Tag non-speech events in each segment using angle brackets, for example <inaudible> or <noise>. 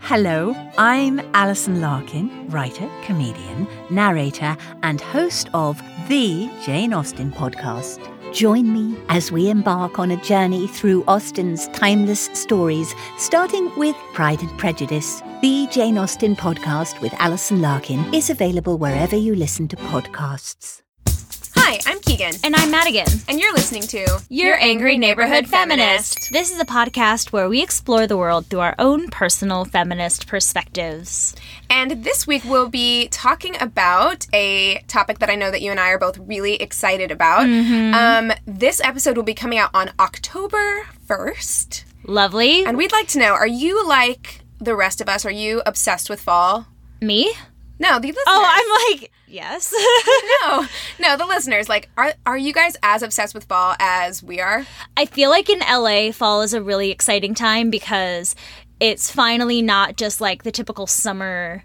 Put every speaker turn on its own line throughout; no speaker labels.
Hello, I'm Alison Larkin, writer, comedian, narrator, and host of the Jane Austen podcast. Join me as we embark on a journey through Austen's timeless stories, starting with Pride and Prejudice. The Jane Austen podcast with Alison Larkin is available wherever you listen to podcasts.
Hi, I'm Keegan.
And I'm Madigan.
And you're listening to
Your Angry Neighborhood Feminist. This is a podcast where we explore the world through our own personal feminist perspectives.
And this week we'll be talking about a topic that I know that you and I are both really excited about.
Mm-hmm.
Um, this episode will be coming out on October 1st.
Lovely.
And we'd like to know are you like the rest of us? Are you obsessed with fall?
Me?
No, the listeners.
Oh, I'm like, yes. <laughs>
no, no, the listeners. Like, are are you guys as obsessed with fall as we are?
I feel like in LA, fall is a really exciting time because it's finally not just like the typical summer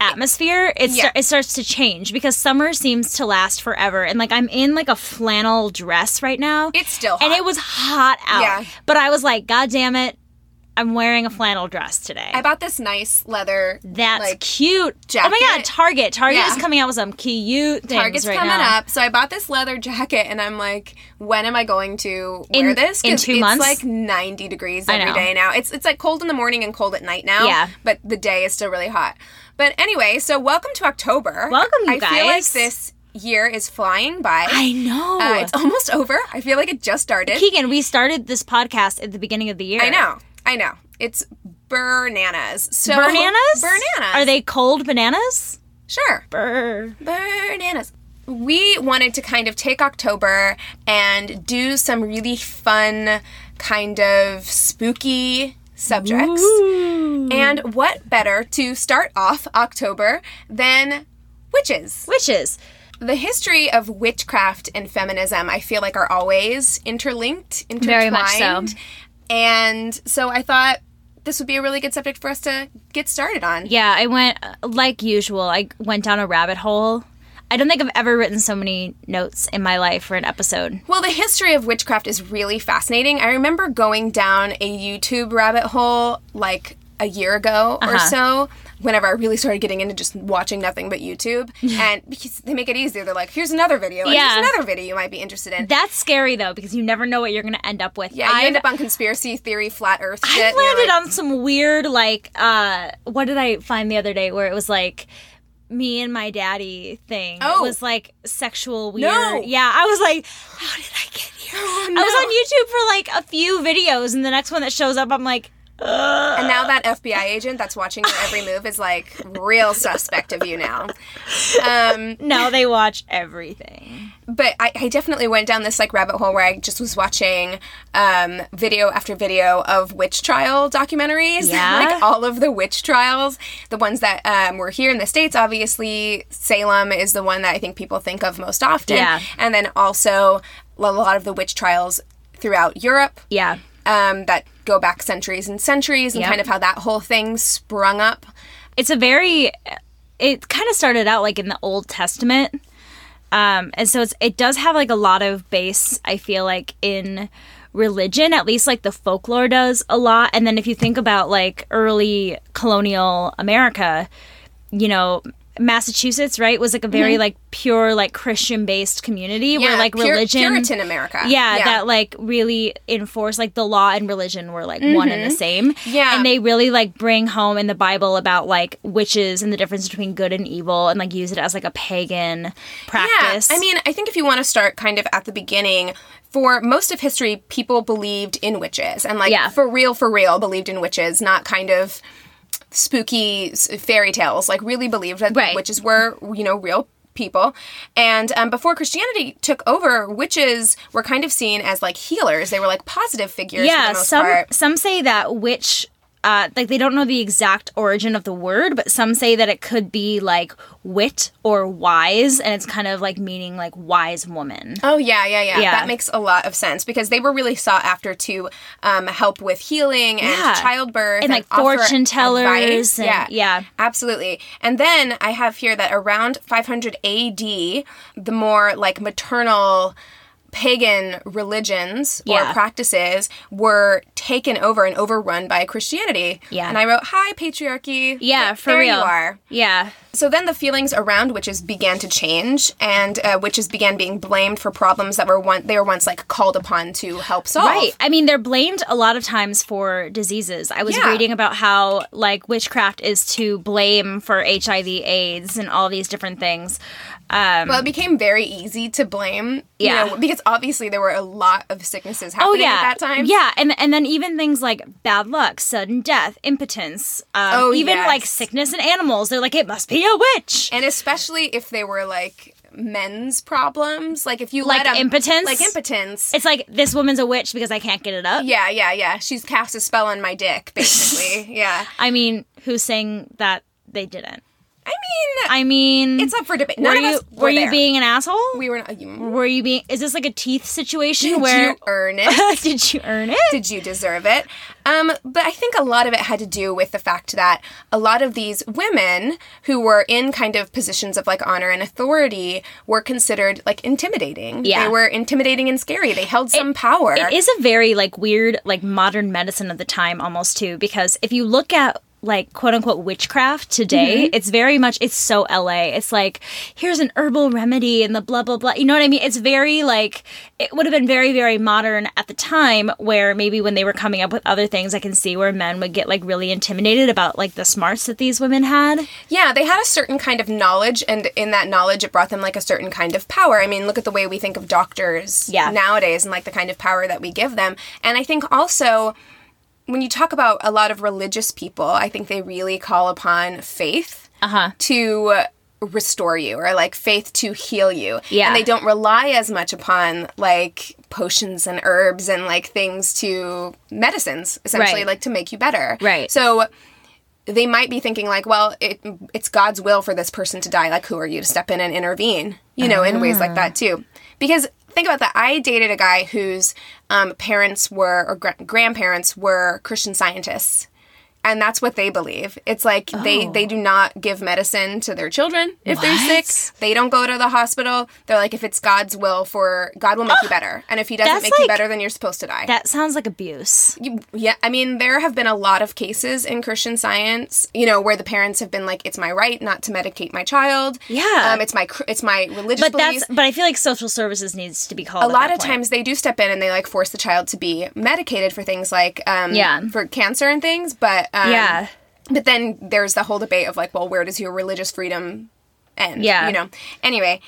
atmosphere it,
Yeah.
it starts to change because summer seems to last forever and like i'm in like a flannel dress right now
It's still
and it was hot out
Yeah.
but i was like god damn it i'm wearing a flannel dress today
I bought this nice leather.
that's
like,
cute oh my god target target
Yeah.
is coming out with some cute things
Target's
right
coming
now
up, so I bought this leather jacket, and I'm like, when am I going to wear
In-
this?
in two
it's
months?
like 90 degrees
I
every day now. It's it's like cold in the morning and cold at night now.
Yeah.
but the day is still really hot. But anyway, so welcome to October.
Welcome, you guys.
I feel like this year is flying by.
i know
Uh, it's almost <laughs> over. I feel like it just started.
keegan we started this podcast at the beginning of the year
I know. I know. It's bananas. So
Bananas?
Bananas.
Are they cold bananas?
Sure.
Burr.
Bananas. We wanted to kind of take October and do some really fun, kind of spooky subjects. And what better to start off October than witches?
Witches.
The history of witchcraft and feminism, I feel like, are always interlinked, intertwined.
Very much so.
And so I thought this would be a really good subject for us to get started on.
Yeah, I went like usual. I went down a rabbit hole. I don't think I've ever written so many notes in my life for an episode.
Well, the history of witchcraft is really fascinating. I remember going down a YouTube rabbit hole like a year ago or
Uh-huh.
so whenever I really started getting into just watching nothing but YouTube. <laughs> and because they make it easier, they're like, here's another video. and
Yeah.
Here's another video you might be interested in.
That's scary though because you never know what you're going to end up with.
yeah,
I've,
end up on conspiracy theory, flat earth shit.
I
and
landed
like,
on some weird like uh what did I find the other day where it was like me and my daddy thing.
Oh.
It was like sexual weird.
No.
Yeah, I was like, how did I get here? I was on YouTube for like a few videos and the next one that shows up I'm like
And now that FBI agent that's watching your every move is like real suspect of you now. Um,
no, they watch everything.
but I, I definitely went down this like rabbit hole where I just was watching um, video after video of witch trial documentaries. <laughs>
Yeah?
like all of the witch trials, the ones that um, were here in the states. Obviously, Salem is the one that I think people think of most often.
Yeah.
and then also a lot of the witch trials throughout Europe.
Yeah.
Um, that go back centuries and centuries, and
Yep.
kind of how that whole thing sprung up.
it's a very it kind of started out like in the old testament um and so it's it does have like a lot of base i feel like in religion at least like the folklore does a lot and then if you think about like early colonial america you know Massachusetts, right, was like a very like pure like Christian based community
Mm-hmm. Yeah,
where like
Pur-
religion
Puritan America.
yeah, that like really enforced like the law and religion were like one and the same.
Mm-hmm. Yeah.
And they really like bring home in the Bible about like witches and the difference between good and evil and like use it as like a pagan practice.
Yeah, I mean, I think if you want to start kind of at the beginning, for most of history, people believed in witches and like
Yeah.
for real, for real, believed in witches, not kind of spooky fairy tales. Like really believed that
Right.
witches were, you know, real people. And um, before Christianity took over, witches were kind of seen as like healers. They were like positive figures
yeah, some
part.
some say that witch uh, like they don't know the exact origin of the word, but some say that it could be like wit or wise, and it's kind of like meaning like wise woman.
Oh yeah, yeah, yeah,
Yeah.
That makes a lot of sense because they were really sought after to um, help with healing and
Yeah.
childbirth
And, like,
offer
fortune tellers and-
yeah,
yeah.
absolutely. And then I have here that around 500 A.D., the more like maternal pagan religions or practices were taken over and overrun by Christianity.
Yeah.
And I wrote, "Hi, patriarchy."
Yeah,
Th-
for
there
real.
you are.
Yeah,
So then the feelings around witches began to change, and uh, witches began being blamed for problems that were one they were once like called upon to help solve.
Right. I mean, they're blamed a lot of times for diseases. I was
Yeah.
reading about how, like, witchcraft is to blame for HIV, AIDS, and all these different things. Um,
Well, it became very easy to blame. you
Yeah.
know, because obviously there were a lot of sicknesses happening
oh yeah,
at that time.
yeah, and and then even things like bad luck, sudden death, impotence, um,
Oh,
even
yes.
like sickness in animals. They're like, it must be a witch.
and especially if they were like men's problems, like if you
Like
let 'em-
impotence?
like impotence.
It's like this woman's a witch because I can't get it up.
yeah, yeah, yeah. She's cast a spell on my dick, basically. <laughs> yeah.
I mean, who's saying that they didn't?
I mean,
I mean,
it's up for debate.
were you
were,
were you being an asshole?
We were not. You,
were you being? Is this like a teeth situation
did
where
you earn it? <laughs>
did you earn it?
did you deserve it? Um, but I think a lot of it had to do with the fact that a lot of these women who were in kind of positions of like honor and authority were considered like intimidating.
Yeah.
They were intimidating and scary. They held some power.
It is a very like weird like modern medicine of the time almost too because if you look at like quote unquote witchcraft today
Mm-hmm.
it's very much it's so LA it's like here's an herbal remedy and the blah blah blah you know what I mean it's very like it would have been very very modern at the time where maybe when they were coming up with other things I can see where men would get like really intimidated about like the smarts that these women had
Yeah, they had a certain kind of knowledge, and in that knowledge, it brought them like a certain kind of power. I mean, look at the way we think of doctors
Yeah.
nowadays and like the kind of power that we give them. And I think also, when you talk about a lot of religious people, I think they really call upon faith
uh-huh
to restore you or like faith to heal you.
Yeah.
And they don't rely as much upon like potions and herbs and like things to medicines, essentially,
Right.
like to make you better.
Right.
So they might be thinking like, well, it, it's God's will for this person to die. Like, who are you to step in and intervene? You know, in ways like that too. Because think about that. I dated a guy whose um, parents were or gra- grandparents were Christian scientists. And that's what they believe. It's like they they do not give medicine to their children if they're sick. They don't go to the hospital. They're like, if it's God's will for God will make you <gasps> better, and if He doesn't
That's
make you better, then you're supposed to die.
that sounds like abuse
You- yeah, I mean, there have been a lot of cases in Christian science, you know, where the parents have been like, "It's my right not to medicate my child."
Yeah.
um, it's my it's my religious
but
beliefs.
that's but I feel like social services needs to be called
a lot of times they do step in and they like force the child to be medicated for things like um,
Yeah.
for cancer and things. But um,
Yeah.
but then there's the whole debate of like, well, where does your religious freedom end?
Yeah.
you know. Anyway.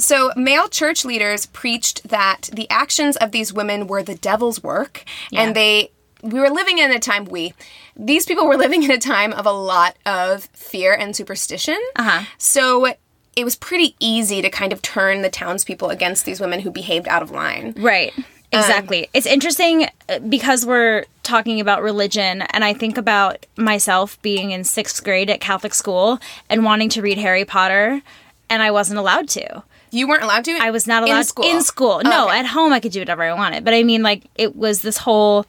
So, male church leaders preached that the actions of these women were the devil's work, and they we were living in a time we these people were <laughs> living in a time of a lot of fear and superstition.
Uh-huh.
So it was pretty easy to kind of turn the townspeople against these women who behaved out of line.
Right. Exactly. it's interesting uh, because we're talking about religion, and I think about myself being in sixth grade at Catholic school and wanting to read Harry Potter, and I wasn't allowed to.
You weren't allowed to.
I was not allowed
in school.
In school,
Oh,
no.
okay.
At home, I could do whatever I wanted, but I mean, like, it was this whole,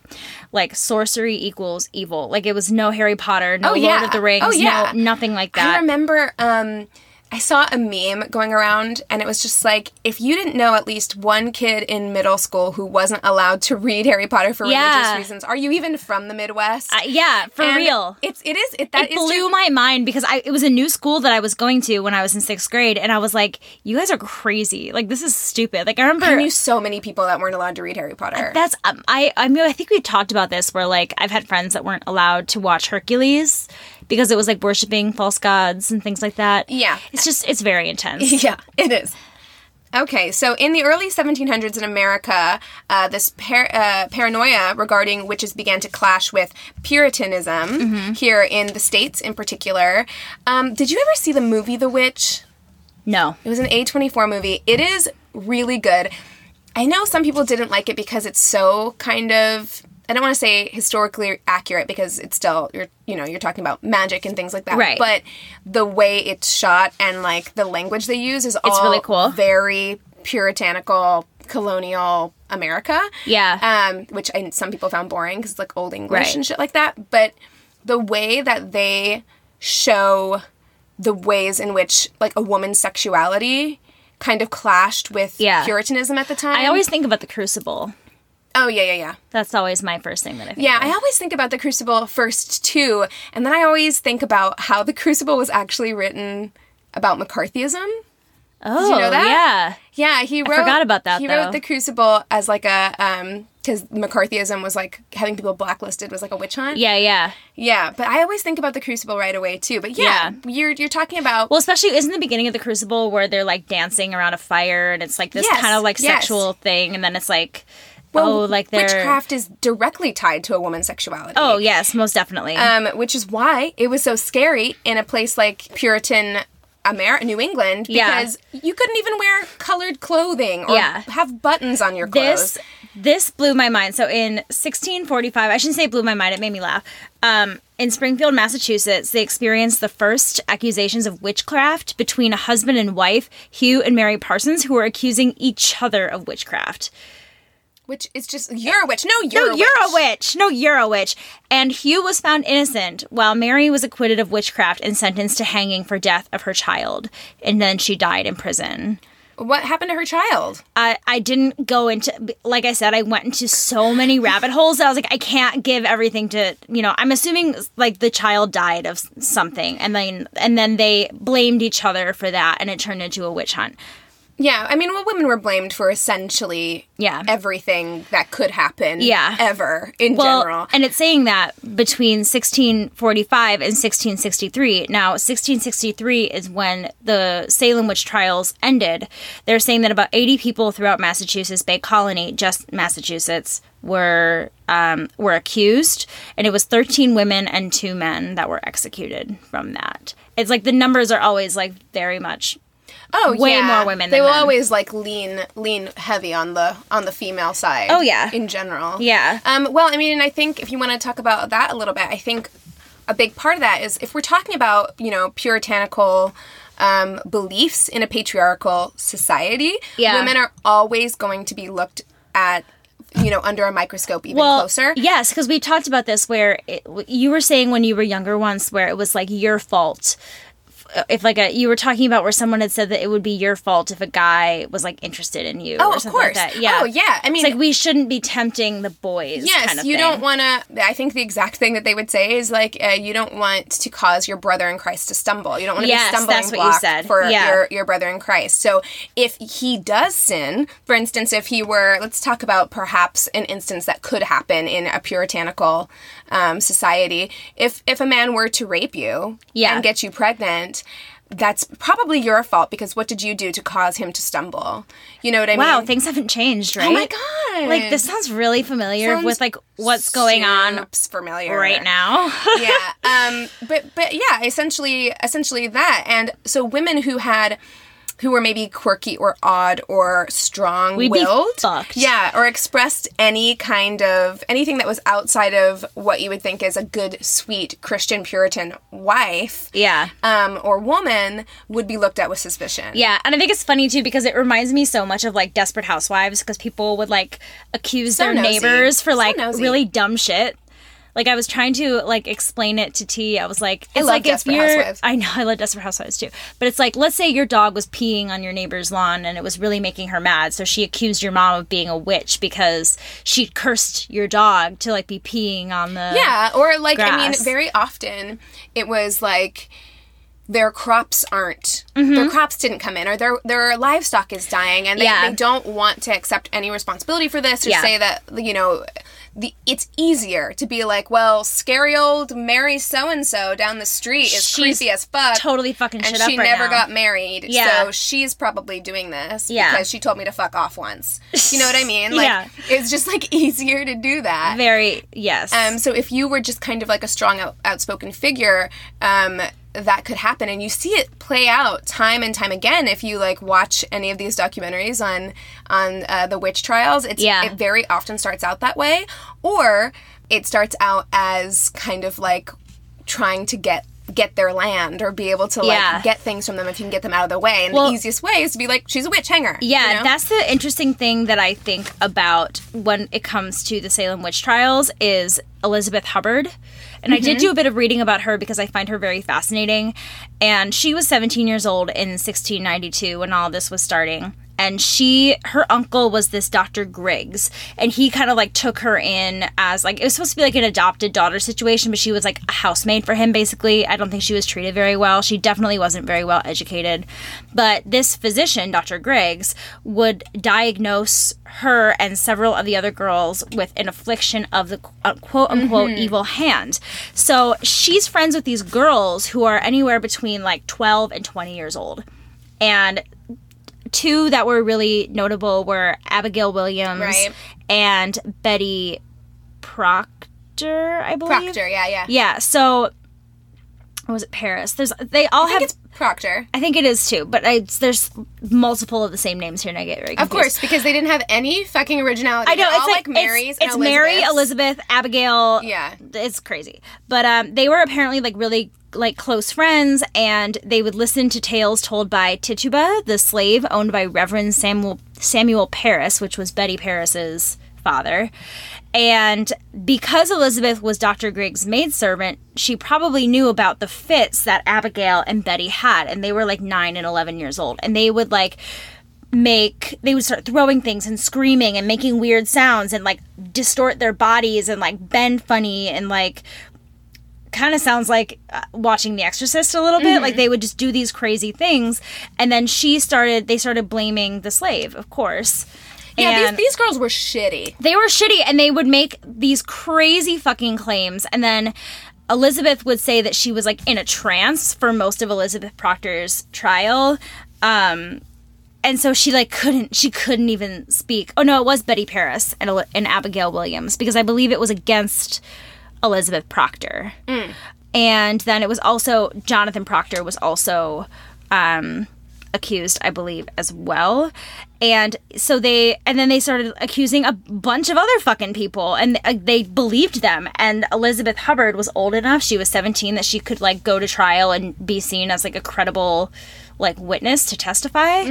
like, sorcery equals evil. Like, it was no Harry Potter, no
Oh,
Lord of the Rings,
Oh, yeah.
no nothing like that.
I remember um, I saw a meme going around, and it was just like, if you didn't know at least one kid in middle school who wasn't allowed to read Harry Potter for
Yeah.
religious reasons, are you even from the Midwest?
Uh, yeah, for
And
real.
It's it is it that
it
is
blew
true.
my mind because I it was a new school that I was going to when I was in sixth grade, and I was like, "You guys are crazy! Like this is stupid." Like I remember
I knew so many people that weren't allowed to read Harry Potter.
that's um, I I mean I think we talked about this where like I've had friends that weren't allowed to watch Hercules because it was like worshiping false gods and things like that.
Yeah.
it's just it's very intense. <laughs>
yeah, it is. Okay, so in the early 1700s in America, uh, this par- uh, paranoia regarding witches began to clash with Puritanism
Mm-hmm.
here in the States in particular. Um, did you ever see the movie The Witch?
No,
It was an A24 movie. It is really good. I know some people didn't like it because it's so kind of I don't want to say historically accurate because it's still you're you know, you're talking about magic and things like that.
Right.
But the way it's shot and like the language they use is all
really cool.
very puritanical colonial America.
Yeah.
Um, which I, some people found boring because it's like old English
Right.
and shit like that. But the way that they show the ways in which like a woman's sexuality kind of clashed with
Yeah.
Puritanism at the time.
I always think about the Crucible.
Oh yeah, yeah, yeah.
That's always my first thing that I think.
Yeah,
of.
I always think about the Crucible first too, and then I always think about how the Crucible was actually written about McCarthyism.
Oh,
you know that?
yeah.
Yeah, he wrote.
forgot about that,
He
though.
wrote the Crucible as like a um because McCarthyism was like having people blacklisted was like a witch hunt.
Yeah, yeah.
yeah. But I always think about the Crucible right away too. But yeah, you're you're talking about
Well, especially isn't the beginning of the Crucible where they're like dancing around a fire and it's like this
Yes,
kind of like
yes.
sexual thing, and then it's like, oh, like they're
witchcraft is directly tied to a woman's sexuality.
Oh yes, most definitely.
um, which is why it was so scary in a place like Puritan America, New England,
Yeah.
because you couldn't even wear colored clothing or
Yeah.
have buttons on your clothes.
this this blew my mind. So in 1645, I shouldn't say blew my mind. It made me laugh. Um, in Springfield, Massachusetts, they experienced the first accusations of witchcraft between a husband and wife, Hugh and Mary Parsons, who were accusing each other of witchcraft.
Which is just you're a witch. No, you're
no,
a
you're
witch.
a witch. No, you're a witch. And Hugh was found innocent, while Mary was acquitted of witchcraft and sentenced to hanging for death of her child. And then she died in prison.
What happened to her child?
I, I didn't go into like I said I went into so many <laughs> rabbit holes that I was like I can't give everything to you know I'm assuming like the child died of something and then and then they blamed each other for that and it turned into a witch hunt.
Yeah, I mean, well, women were blamed for essentially
Yeah.
everything that could happen.
Yeah.
ever in
Well,
general.
and it's saying that between 1645 and 1663. Now, 1663 is when the Salem witch trials ended. They're saying that about 80 people throughout Massachusetts Bay Colony, just Massachusetts, were um, were accused, and it was 13 women and two men that were executed from that. It's like the numbers are always like very much
Oh,
way
yeah.
more women
They will
men.
always like lean lean heavy on the on the female side.
Oh, yeah.
in general.
Yeah.
Um. Well, I mean, and I think if you want to talk about that a little bit, I think a big part of that is if we're talking about you know puritanical. Um, beliefs in a patriarchal society,
Yeah.
women are always going to be looked at, you know, under a microscope even
well,
closer.
Yes, because we talked about this where it, you were saying when you were younger once where it was like your fault. If like a you were talking about where someone had said that it would be your fault if a guy was like interested in you
Oh,
or
of
something like
course.
that. Yeah.
Oh, yeah. I mean-
it's like we shouldn't be tempting the boys.
Yes,
kind of
you
thing.
don't want to. I think the exact thing that they would say is like, uh, you don't want to cause your brother in Christ to stumble. You don't want to
Yes,
be stumbling
that's what you
block
said.
for
Yeah.
your your brother in Christ. So if he does sin, for instance, if he were, let's talk about perhaps an instance that could happen in a puritanical um, society. If if a man were to rape you
Yeah.
and get you pregnant. That's probably your fault because what did you do to cause him to stumble? You know what I
Wow,
mean?
Wow, things haven't changed, right?
oh my god!
Like this sounds really familiar
Sounds
with like what's going on
familiar
right now. <laughs>
yeah <laughs> um but but yeah essentially essentially that and so women who had who were maybe quirky or odd or strong willed. yeah or expressed any kind of anything that was outside of what you would think is a good sweet christian puritan wife
yeah.
um or woman would be looked at with suspicion
Yeah, and I think it's funny too because it reminds me so much of like Desperate Housewives because people would like accuse
So
their
nosy.
neighbors for like
nosy.
really dumb shit. Like I was trying to like explain it to T. I was like, it's like if
Desperate
you're.
Housewives.
I know I love Desperate Housewives too, but it's like let's say your dog was peeing on your neighbor's lawn and it was really making her mad, so she accused your mom of being a witch because she cursed your dog to like be peeing on the.
Yeah, or like I mean, very often it was like their crops aren't their crops didn't come in or their their livestock is dying and they,
Mm-hmm. Yeah.
they don't want to accept any responsibility for this or
Yeah.
say that you know the it's easier to be like well scary old mary so and so down the street is
She's
creepy as fuck
totally fucking
and
shit up
she
right
never
now.
got married
Yeah.
so she's probably doing this
Yeah.
because she told me to fuck off once you know what i mean <laughs> like
Yeah.
it's just like <laughs> easier to do that
Very yes.
um, so if you were just kind of like a strong, out- outspoken figure, um, that could happen, and you see it play out time and time again. If you like watch any of these documentaries on on uh, the witch trials, it's
Yeah.
it very often starts out that way, or it starts out as kind of like trying to get get their land or be able to like
Yeah.
get things from them if you can get them out of the way and
Well-
the easiest way is to be like she's a witch hanger
Yeah,
you know?
that's the interesting thing that I think about when it comes to the Salem witch trials is Elizabeth Hubbard. And I did
Mm-hmm.
do a bit of reading about her because I find her very fascinating. And she was 17 years old in 1692 when all this was starting. And she, her uncle was this Dr. Griggs. And he kind of like took her in as like, it was supposed to be like an adopted daughter situation, but she was like a housemaid for him basically. I don't think she was treated very well. She definitely wasn't very well educated. But this physician, Dr. Griggs, would diagnose her and several of the other girls with an affliction of the uh, quote unquote evil hand. So she's friends with these girls who are anywhere between like 12 and 20 years old. And two that were really notable were Abigail Williams
Right.
and Betty Proctor, I believe.
proctor yeah yeah
Yeah, so was it Parris? There's they all
i
have
think it's proctor
I think it is too, but it's, there's multiple of the same names here, and I get very confused.
Of course, because they didn't have any fucking originality.
I know it's like,
like, Marys.
It's, it's Mary, Elizabeth, Abigail.
Yeah.
it's crazy. But um, they were apparently like really like close friends, and they would listen to tales told by Tituba, the slave owned by Reverend Samuel Samuel Parris, which was Betty Parris's father. And because Elizabeth was Dr. Griggs' maidservant, she probably knew about the fits that Abigail and Betty had, and they were like nine and eleven years old, and they would like make they would start throwing things and screaming and making weird sounds and like distort their bodies and like bend funny and like kind of sounds like uh, watching the exorcist a little bit like they would just do these crazy things and then she started they started blaming the slave of course.
Yeah, these, these girls were shitty.
they were shitty and they would make these crazy fucking claims and then elizabeth would say that she was like in a trance for most of elizabeth proctor's trial um and so she like couldn't she couldn't even speak. Oh no it was betty parris and, and abigail williams because i believe it was against elizabeth proctor. And then it was also jonathan proctor was also um accused i believe as well. And so they and then they started accusing a bunch of other fucking people and uh, they believed them. And elizabeth hubbard was old enough she was 17 that she could like go to trial and be seen as like a credible like witness to testify.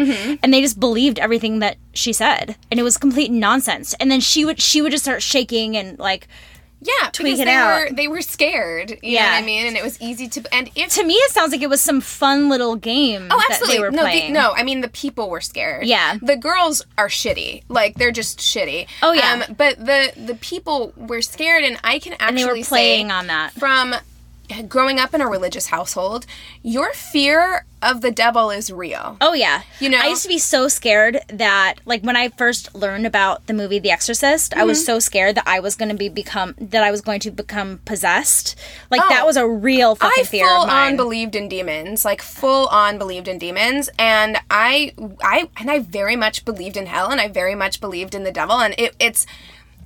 And they just believed everything that she said. And it was complete nonsense. And then she would she would just start shaking and like
Yeah,
Tweak
because
it
they
out.
were they were scared. You
Yeah.
know what I mean? And it was easy to and if
to me it sounds like it was some fun little game
Oh,
that
absolutely.
they were
no, the, no. I mean, the people were scared.
Yeah.
the girls are shitty. Like they're just shitty.
Oh, yeah.
Um, but the the people were scared, and I can actually
and they were playing on that
from growing up in a religious household, your fear of the devil is real.
Oh yeah.
You know?
I used to be so scared that like when I first learned about the movie The Exorcist, I
Mm-hmm.
was so scared that I was going to be become that I was going to become possessed. Like
Oh.
that was a real fucking
I
fear
full
of mine.
on believed in demons, like full on believed in demons, and I, I, and I very much believed in hell, and I very much believed in the devil, and it, it's,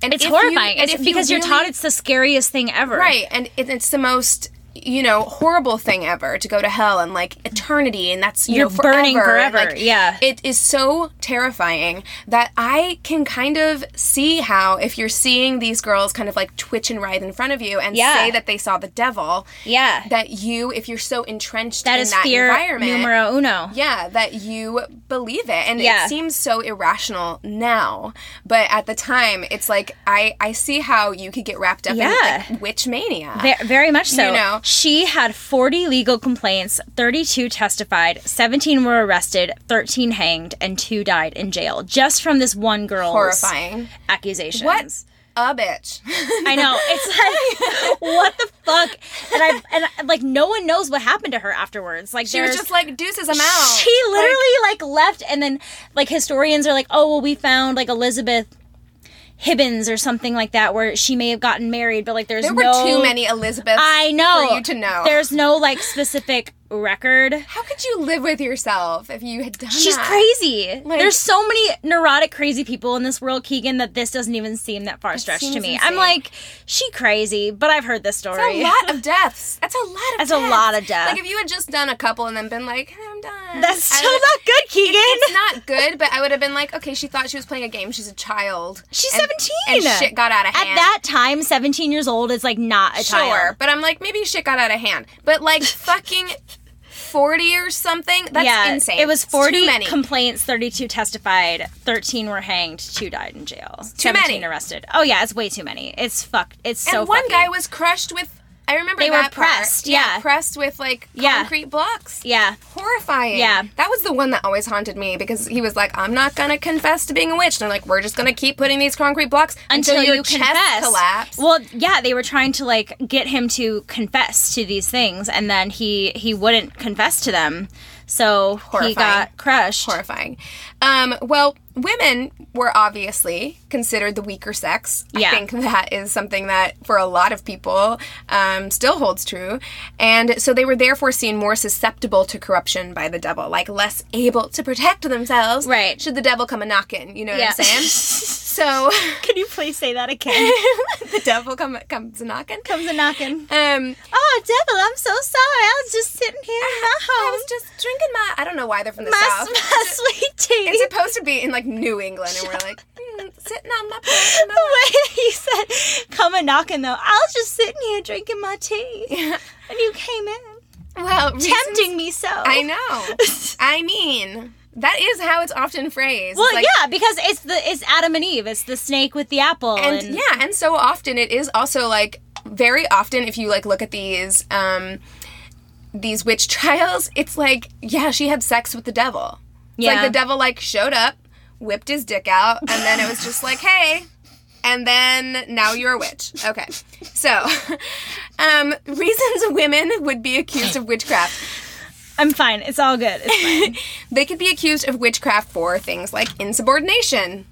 and
it's
if you-
horrifying.
and
it's
you
because you're
really-
taught it's the scariest thing ever.
right, and it, it's the most you know, horrible thing ever to go to hell and like eternity and that's you
You're
know, forever.
burning
and,
forever,
like,
yeah.
It is so terrifying that I can kind of see how if you're seeing these girls kind of like twitch and writhe in front of you and
Yeah.
say that they saw the devil,
Yeah.
that you if you're so entrenched
that
in
is
that
fear
environment
numero uno.
yeah, that you believe it. And
Yeah.
it seems so irrational now. But at the time, it's like I, I see how you could get wrapped up
Yeah.
in like witch mania.
Ve- Very much so.
You know.
She had 40 legal complaints, 32 testified, 17 were arrested, 13 hanged, and 2 died in jail just from this one girl's
Horrifying.
accusations.
What a bitch. <laughs>
I know. It's like <laughs> what the fuck? And I and I, like no one knows what happened to her afterwards. Like
she was just like, deuces, I'm out.
she literally like, left and then like historians are like, "Oh, well we found like Elizabeth Hibbins or something like that where she may have gotten married, but like there's
there were
no
too many Elizabeths
I know.
for you to know.
There's no like specific record.
How could you live with yourself if you had done
She's
that?
crazy.
Like-
There's so many neurotic, crazy people in this world, Keegan, that this doesn't even seem that far stretched to me.
insane.
I'm like, she crazy, but I've heard this story.
That's a lot of <laughs> deaths. That's a lot of
That's a
deaths.
lot of deaths.
Like if you had just done a couple and then been like, I'm done.
That's still
would-
not good, Keegan.
It's not good, but I would have been like, okay, she thought she was playing a game. She's a child.
She's
And-
17.
And shit got out of hand.
At that time, 17 years old is like not a
Sure.
child.
Sure, but I'm like, maybe shit got out of hand. But like <laughs> fucking 40 or something? That's
yeah,
insane.
It was
It's too
40
many.
complaints, 32 testified, 13 were hanged, 2 died in jail.
too
17
many.
arrested. Oh yeah, it's way too many. It's fucked. It's so and
one
fucking-
guy was crushed with. I remember
They were pressed, yeah.
pressed with like
Yeah.
concrete blocks.
Yeah.
Horrifying.
Yeah.
That was the one that always haunted me because he was like, I'm not gonna confess to being a witch. And they're like, we're just gonna keep putting these concrete blocks until,
until
your
you
chest
confess.
collapse.
Well, yeah, they were trying to like get him to confess to these things, and then he he wouldn't confess to them, so he got crushed.
horrifying. Um, well, women were obviously considered the weaker sex.
Yeah.
I think that is something that for a lot of people um, still holds true. And so they were therefore seen more susceptible to corruption by the devil, like less able to protect themselves.
Right.
Should the devil come a knocking, you know
Yeah.
what I'm saying? <laughs> so <laughs>
Can you please say that again? <laughs>
the devil come, comes a knocking.
Comes a knocking.
Um,
Oh, devil! I'm so sorry. I was just sitting here in my
I
home.
was just drinking my. I don't know why they're from the
my,
south.
my sweet tea.
It's supposed to be in like New England, and we're like mm, <laughs> sitting on <laughs> my porch.
the way he said "come a knocking" though, I was just sitting here drinking my tea, <laughs> and you came in,
Well,
tempting me so.
I know. I mean, that is how it's often phrased.
Well,
like-
yeah, because it's the it's Adam and Eve. It's the snake with the apple,
and,
and,
yeah, and so often it is also like very often if you like look at these um these witch trials, it's like yeah, she had sex with the devil. It's
Yeah.
like the devil like showed up, whipped his dick out, and then it was just like, hey. And then now you're a witch. Okay. So, <laughs> um, reasons women would be accused of witchcraft.
I'm fine. It's all good. It's fine. <laughs>
They could be accused of witchcraft for things like insubordination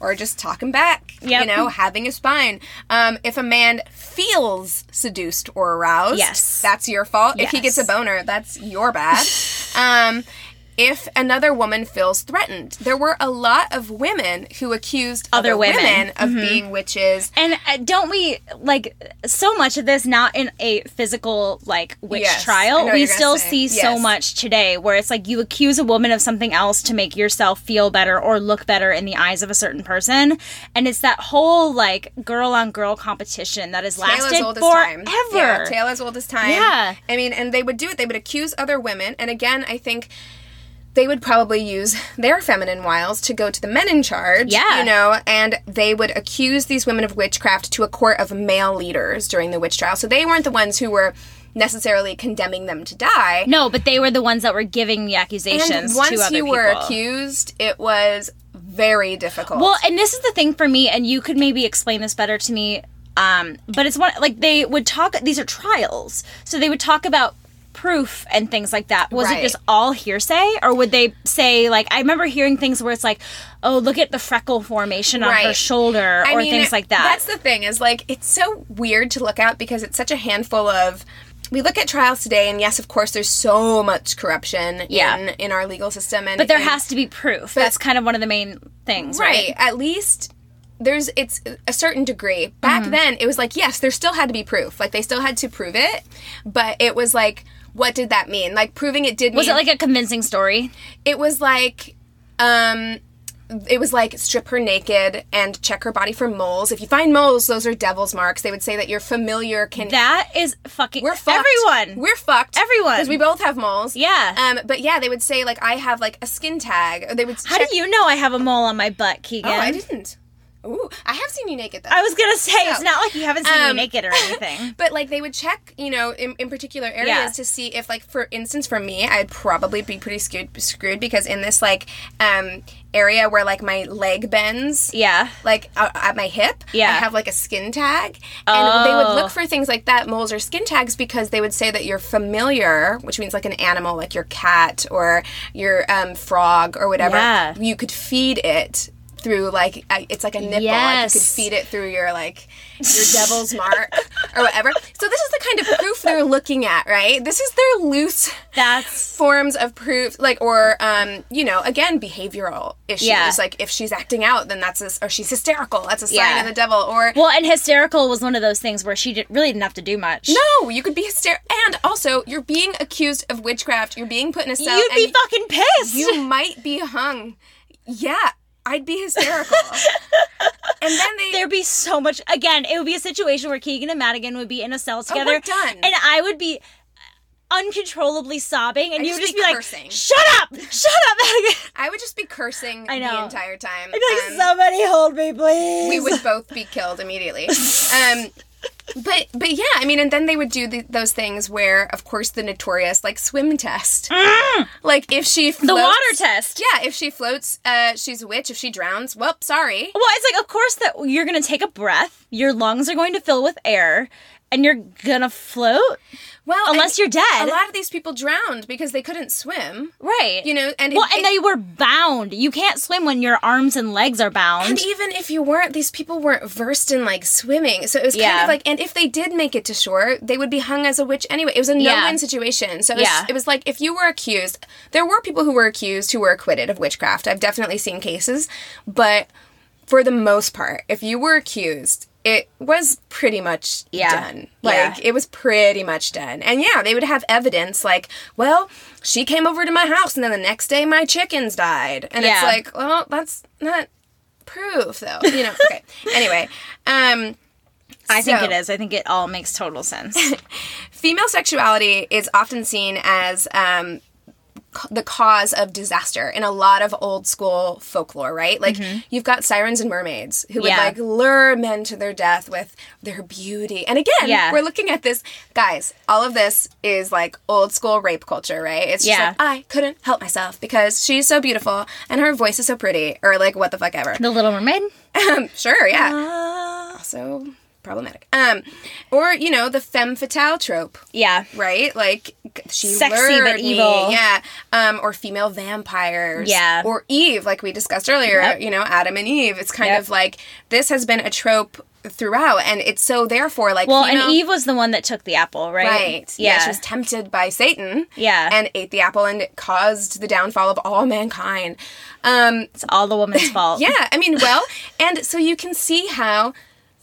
or just talking back,
Yep.
you know, having a spine. Um, if a man feels seduced or aroused,
Yes.
that's your fault. If he gets a boner, that's your bad. um, if another woman feels threatened, there were a lot of women who accused
Other
other,
women. Mm-hmm.
of being witches.
And uh, don't we like so much of this not in a physical like witch
Yes,
trial? We still see so much today where it's like you accuse a woman of something else to make yourself feel better or look better in the eyes of a certain person, and it's that whole like girl on girl competition that has lasted
as old as
forever.
time. Yeah, tale as old as time.
Yeah.
I mean, and they would do it. They would accuse other women, and again, I think they would probably use their feminine wiles to go to the men in charge.
Yeah.
you know, and they would accuse these women of witchcraft to a court of male leaders during the witch trial. So they weren't the ones who were necessarily condemning them to die.
No, but they were the ones that were giving the accusations
and
to
once you
people.
were accused, it was very difficult.
Well, and this is the thing for me, and you could maybe explain this better to me. Um, but it's one like they would talk. These are trials, so they would talk about proof and things like that. Was it just all hearsay, or would they say like I remember hearing things where it's like, oh, look at the freckle formation on her shoulder,
I
or
mean,
things like that.
That's the thing is like it's so weird to look at because it's such a handful of. We look at trials today, and yes, of course, there's so much corruption
Yeah.
in in our legal system, and
but there
and-
has to be proof. That's kind of one of the main things, right?
right at least there's it's a certain degree. Back
Mm-hmm.
then, it was like yes, there still had to be proof. Like they still had to prove it, but it was like, what did that mean? Like proving it did.
Was
mean,
it like a convincing story?
It was like, um, it was like strip her naked and check her body for moles. If you find moles, those are devil's marks. They would say that your familiar can.
That is fucking.
we're fucked.
Everyone.
We're fucked.
Everyone.
Because we both have moles.
Yeah.
Um, but yeah, they would say like I have like a skin tag. Or they would.
How
check-
do you know I have a mole on my butt, Keegan?
Oh, I didn't. Ooh, I have seen you naked though.
I was gonna say it's not like you haven't seen
um,
me naked or <laughs> anything.
But like they would check, you know, in, in particular areas
Yeah.
to see if, like, for instance, for me, I'd probably be pretty screwed, screwed because in this like um area where like my leg bends,
yeah.
like uh, at my hip,
Yeah.
I have like a skin tag, and they would
Oh.
look for things like that, moles or skin tags, because they would say that you're familiar, which means like an animal, like your cat or your um, frog or whatever.
Yeah.
You could feed it through like it's like a nipple. Like you could feed it through your like your devil's mark or whatever. So this is the kind of proof they're looking at, right? This is their loose
That's
forms of proof like or um you know again behavioral issues
Yeah.
like if she's acting out then that's a, or she's hysterical that's a sign
Yeah.
of the devil or
well, and hysterical was one of those things where she did, really didn't have to do much.
no you could be hysterical and also you're being accused of witchcraft you're being put in a cell
you'd be fucking pissed.
you might be hung yeah i'd be hysterical <laughs> and then they
There'd be so much. Again, it would be a situation where Keegan and Madigan would be in a cell together,
Oh, we're done.
and I would be uncontrollably sobbing, and you would
just be
be,
cursing.
like, "Shut up, shut up, Madigan."
i would just be cursing
I know.
the entire time
I'd be like,
Um,
"Somebody hold me, please."
we would both be killed immediately. <laughs> Um, but but yeah, I mean, and then they would do the, those things where, of course, the notorious like swim test, like if she floats,
the water test.
Yeah, if she floats, uh, she's a witch. If she drowns, well, sorry.
Well, it's like, of course, that you're gonna take a breath. Your lungs are going to fill with air, and you're gonna float.
Well,
Unless you're dead.
A lot of these people drowned because they couldn't swim.
Right.
You know, and
Well,
it-
and they were bound. You can't swim when your arms and legs are bound.
And even if you weren't, these people weren't versed in like swimming. So it was kind of like, and if they did make it to shore, they would be hung as a witch anyway. It was a no
Yeah.
situation. So it was,
Yeah.
it was like if you were accused, there were people who were accused who were acquitted of witchcraft. I've definitely seen cases. But for the most part, if you were accused, it was pretty much
Yeah.
done. Like
Yeah.
it was pretty much done. And yeah, they would have evidence like, well, she came over to my house and then the next day my chickens died. And it's like, well, that's not proof though. You know, okay. <laughs> Anyway, um
I think it is. I think it all makes total sense. <laughs>
female sexuality is often seen as um, the cause of disaster in a lot of old school folklore, right? Like you've got sirens and mermaids who would
Mm-hmm.
Like lure men to their death with their beauty. And again,
Yeah.
we're looking at this, guys. All of this is like old school rape culture, right? It's just
Yeah.
like I couldn't help myself because she's so beautiful and her voice is so pretty, or like what the fuck ever.
the Little Mermaid.
Um, <laughs> sure, yeah.
Uh,
Also problematic. Um, or you know the femme fatale trope
yeah.
right? Like she
Sexy but
me.
evil.
yeah. Um, or female vampires,
Yeah.
or Eve, like we discussed earlier.
Yep.
You know, Adam and Eve. It's kind
Yep.
of like this has been a trope throughout, and it's so therefore like
Well, and Eve was the one that took the apple, right?
Right. Yeah. She was tempted by Satan.
Yeah.
And ate the apple, and it caused the downfall of all mankind. Um,
it's all the woman's <laughs> fault.
yeah, I mean, well, and so you can see how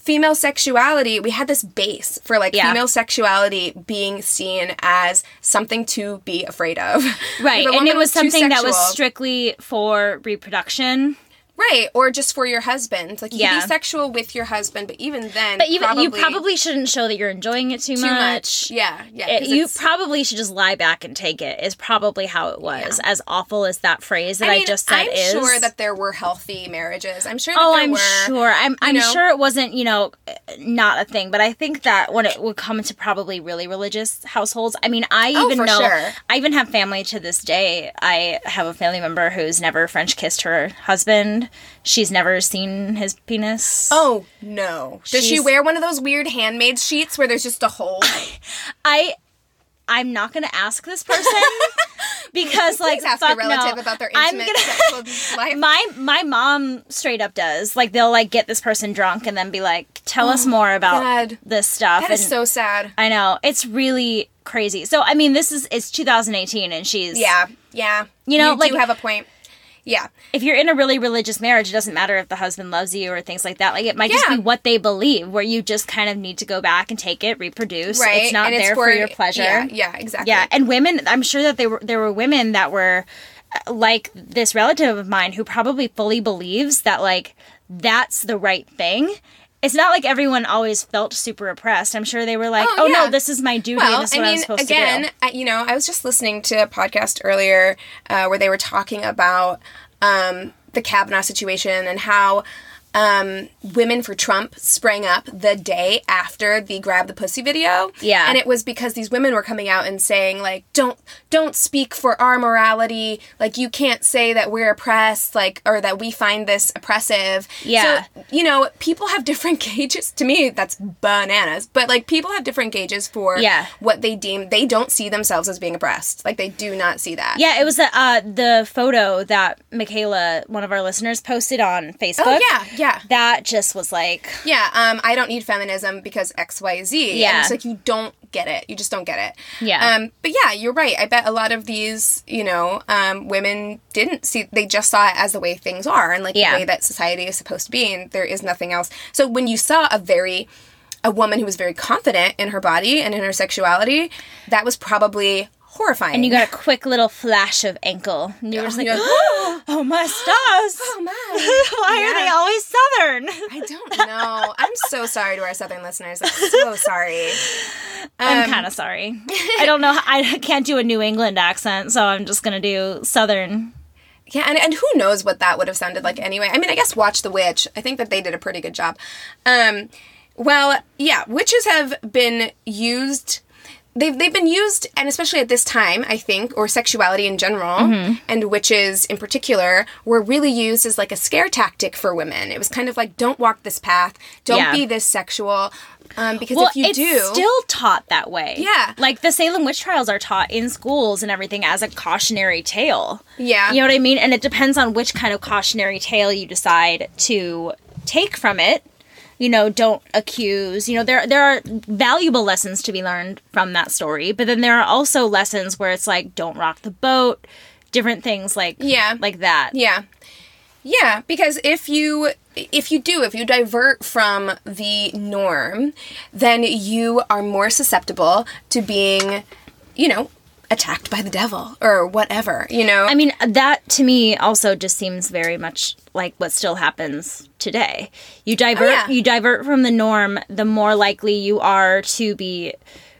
female sexuality, we had this base for like
Yeah.
female sexuality being seen as something to be afraid of. <laughs>
Right. And it was something that was strictly for reproduction.
Right, or just for your husband. Like you can be sexual with your husband, but even then
But even you probably shouldn't show that you're enjoying it too,
too much. Yeah, yeah.
It- you probably should just lie back and take it. Is probably how it was. As awful as that phrase that I,
mean,
just said
I'm
is.
sure that there were healthy marriages. I'm sure that
Oh,
there
I'm
were.
sure. I'm I'm
know?
sure it wasn't, you know, not a thing. But I think that when it would come to probably really religious households, I mean, I
Oh,
even
for
know,
sure.
I even have family to this day. I have a family member who's never French kissed her husband. She's never seen his penis.
Oh no! Does she wear one of those weird handmade sheets where there's just a hole? <laughs>
I. I'm not gonna ask this person <laughs> because, like,
Please ask
fuck
relative
no.
about their
I'm
intimate
gonna-
sexual <laughs> life.
my my mom straight up does like they'll like get this person drunk and then be like tell us oh, more about
Oh, God.
this stuff
that is
and
so sad.
i know it's really crazy so i mean this is it's 2018 and she's
Yeah, yeah.
You know,
do
like- you
have a point. Yeah.
if you're in a really religious marriage, it doesn't matter if the husband loves you or things like that. Like it might just be what they believe, where you just kind of need to go back and take it, reproduce.
Right.
It's not
And
there for, your pleasure.
Yeah, yeah, exactly.
Yeah, and women, I'm sure that there were there were women that were uh, like this relative of mine who probably fully believes that like that's the right thing. It's not like everyone always felt super oppressed. I'm sure they were like,
Oh,
"Oh,
yeah.
no, this is my duty.
Well,
this is
I
what I'm
mean,
supposed
again,
to do."
I- you know, I was just listening to a podcast earlier uh, where they were talking about um, the Kavanaugh situation and how um, women for Trump sprang up the day after the grab the pussy video.
Yeah.
and it was because these women were coming out and saying like, "Don't don't speak for our morality. Like, you can't say that we're oppressed, like, or that we find this oppressive."
Yeah.
So, you know, people have different <laughs> gauges. To me, that's bananas. But like, people have different gauges for
Yeah.
what they deem. They don't see themselves as being oppressed. Like, they do not see that.
Yeah, it was the uh, the photo that Michaela, one of our listeners, posted on Facebook.
Oh yeah, yeah.
That just was like,
Yeah, um, I don't need feminism because X, Y, Z.
Yeah.
and it's like you don't get it. You just don't get it.
Yeah.
Um, but yeah, you're right. I bet a lot of these, you know, um, women didn't see. They just saw it as the way things are and like
Yeah.
the way that society is supposed to be, and there is nothing else. So when you saw a very a woman who was very confident in her body and in her sexuality, that was probably horrifying.
and you got a quick little flash of ankle, and you were just <gasps> like, <gasps>
like,
"Oh my stars!
oh my.
Why are they always southern?" <laughs>
I don't know. I'm so sorry to our southern listeners. I'm so <laughs> sorry.
I'm
Um,
kind of sorry. <laughs> I don't know. I can't do a New England accent, so I'm just gonna do southern.
Yeah, and, and who knows what that would have sounded like anyway. I mean, I guess Watch the Witch. I think that they did a pretty good job. Um, well, yeah, witches have been used. They've, they've been used, and especially at this time, I think, or sexuality in general,
Mm-hmm.
and witches in particular, were really used as like a scare tactic for women. It was kind of like, don't walk this path, don't
Yeah.
be this sexual, um, because
Well,
if you
it's
do,
still taught that way.
Yeah.
like the Salem witch trials are taught in schools and everything as a cautionary tale.
Yeah.
you know what I mean. And it depends on which kind of cautionary tale you decide to take from it. You know, don't accuse. You know, there there are valuable lessons to be learned from that story, but then there are also lessons where it's like, don't rock the boat. Different things like
Yeah.
like that.
Yeah. Yeah, because if you if you do, if you divert from the norm, then you are more susceptible to being, you know, attacked by the devil or whatever, you know.
I mean, that to me also just seems very much like what still happens today. You divert
Oh, yeah.
you divert from the norm, the more likely you are to be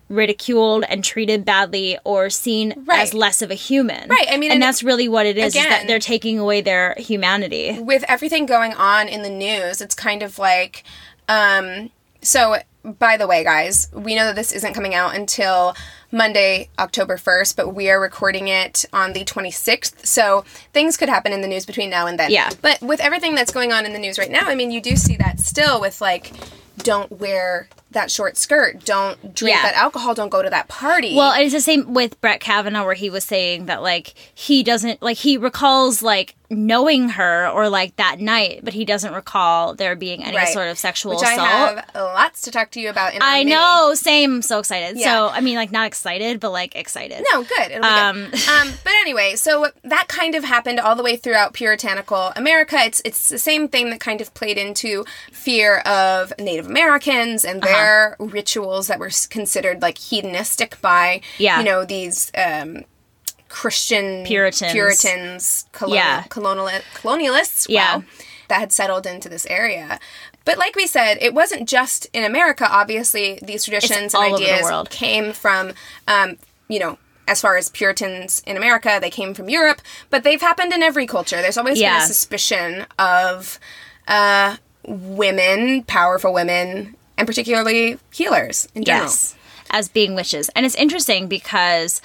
ridiculed and treated badly or seen
Right.
as less of a human.
Right, I mean,
and
and
that's really what it is, is that they're taking away their humanity.
with everything going on in the news, it's kind of like um so by the way, guys, we know that this isn't coming out until Monday, October 1st, but we are recording it on the 26th. So things could happen in the news between now and then.
Yeah.
But with everything that's going on in the news right now, I mean, you do see that still with like don't wear that short skirt, don't drink
Yeah.
that alcohol, don't go to that party.
Well, it's the same with Brett Kavanaugh, where he was saying that like he doesn't like he recalls like knowing her or like that night, but he doesn't recall there being any
Right.
sort of sexual
which
assault.
I have lots to talk to you about
I know, same. So excited.
Yeah.
So I mean, like not excited, but like excited.
No, good.
Um,
good. <laughs> Um, but anyway, so that kind of happened all the way throughout puritanical America. It's it's the same thing that kind of played into fear of Native Americans and
Uh-huh.
their rituals that were considered like hedonistic by
Yeah.
you know these um, Christian
Puritans.
Puritans, colonial,
Yeah.
colonial colonialists.
Yeah.
Wow, that had settled into this area. But like we said, it wasn't just in America. Obviously, these traditions and ideas came from, um, you know, as far as Puritans in America, they came from Europe, but they've happened in every culture. There's always been a suspicion of uh, women, powerful women, and particularly healers in general.
Yes, as being witches. And it's interesting because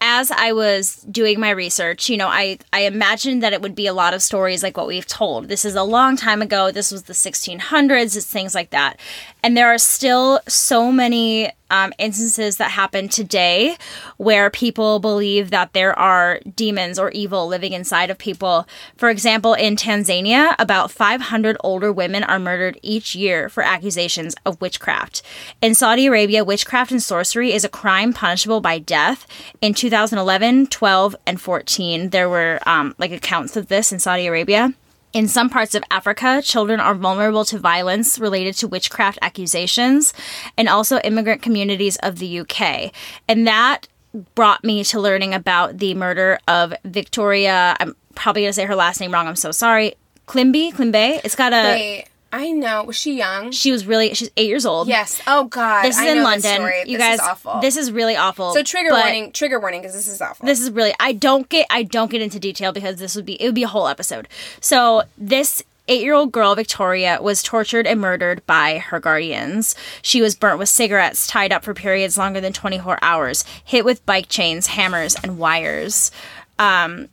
as I was doing my research, you know, I, I imagined that it would be a lot of stories like what we've told. This is a long time ago. This was the 1600s, it's things like that. And there are still so many um, instances that happen today where people believe that there are demons or evil living inside of people. For example, in Tanzania, about 500 older women are murdered each year for accusations of witchcraft. In Saudi Arabia, witchcraft and sorcery is a crime punishable by death. In 2011, 12, and 14, there were um, like accounts of this in Saudi Arabia. In some parts of Africa, children are vulnerable to violence related to witchcraft accusations, and also immigrant communities of the UK. And that brought me to learning about the murder of Victoria. I'm probably going to say her last name wrong. I'm so sorry. Klimby, Klimbe. It's got a.
Wait, I know. Was she young?
She was really. She's eight years old.
yes. Oh God.
This is
I
in London. You
this
guys,
is awful.
this is really awful.
so trigger warning. Trigger warning because this is awful.
This is really. I don't get. I don't get into detail because this would be. It would be a whole episode. So this. Eight year old girl, Victoria, was tortured and murdered by her guardians. She was burnt with cigarettes, tied up for periods longer than 24 hours, hit with bike chains, hammers, and wires. Um,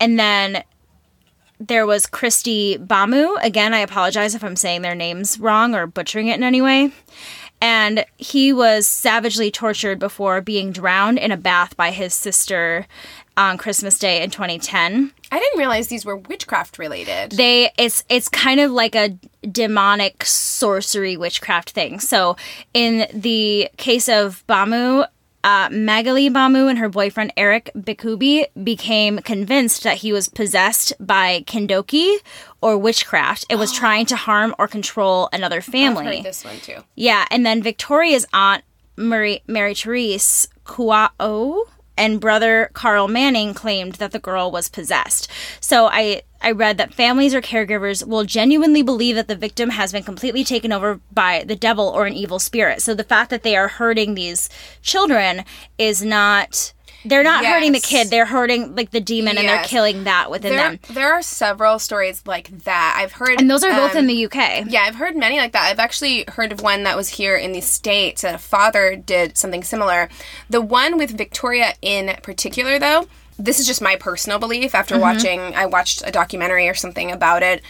and then there was Kristy Bamu. Again, I apologize if I'm saying their names wrong or butchering it in any way. And he was savagely tortured before being drowned in a bath by his sister on Christmas Day in 2010.
I didn't realize these were witchcraft related.
They it's it's kind of like a demonic sorcery witchcraft thing. So in the case of Bamu, uh, Magalie Bamu and her boyfriend Eric Bikubi became convinced that he was possessed by Kindoki or witchcraft and was <gasps> trying to harm or control another
I've
family.
heard this one too.
Yeah, and then Victoria's aunt, Marie Mary Therese Kouao, and brother Carl Manning claimed that the girl was possessed. So I, I read that families or caregivers will genuinely believe that the victim has been completely taken over by the devil or an evil spirit. So the fact that they are hurting these children is not. They're not hurting the kid. They're hurting like the demon, and they're killing that within
There,
them.
there are several stories like that. I've heard,
And those are both
um,
in the UK.
Yeah, I've heard many like that. I've actually heard of one that was here in the States. that A father did something similar. The one with Victoria in particular, though, this is just my personal belief
Mm-hmm.
after watching, I watched a documentary or something about it.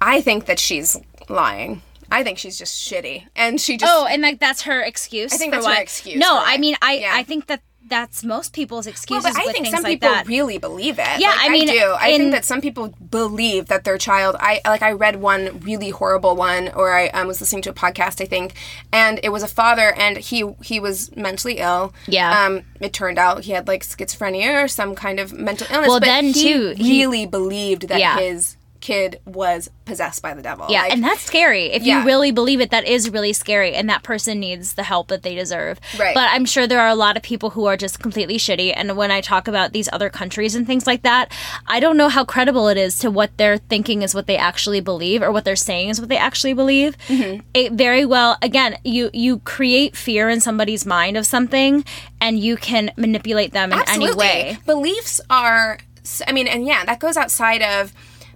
I think that she's lying. I think she's just shitty. And she just.
Oh, and like that's her excuse.
I think
for
that's her
why-
excuse
No, I mean, I
Yeah.
I think that that's most people's
well,
excuses
but I think some
like
people
that.
really believe it.
Yeah,
Like,
I mean,
do. I
in-
think that some people believe that their child. I like. I read one really horrible one, or I um, was listening to a podcast, I think, and it was a father, and he he was mentally ill.
Yeah.
Um. It turned out he had like schizophrenia or some kind of mental illness.
Well,
but
then,
he
too, he-
really believed that
Yeah.
his kid was possessed by the devil.
Yeah,
Like,
and that's scary. If
Yeah.
you really believe it, that is really scary, and that person needs the help that they deserve.
Right.
But I'm sure there are a lot of people who are just completely shitty. And when I talk about these other countries and things like that, I don't know how credible it is to what they're thinking is what they actually believe, or what they're saying is what they actually believe.
Mm-hmm.
It very well, again, you you create fear in somebody's mind of something, and you can manipulate them in any way.
Beliefs are, I mean, and yeah, that goes outside of,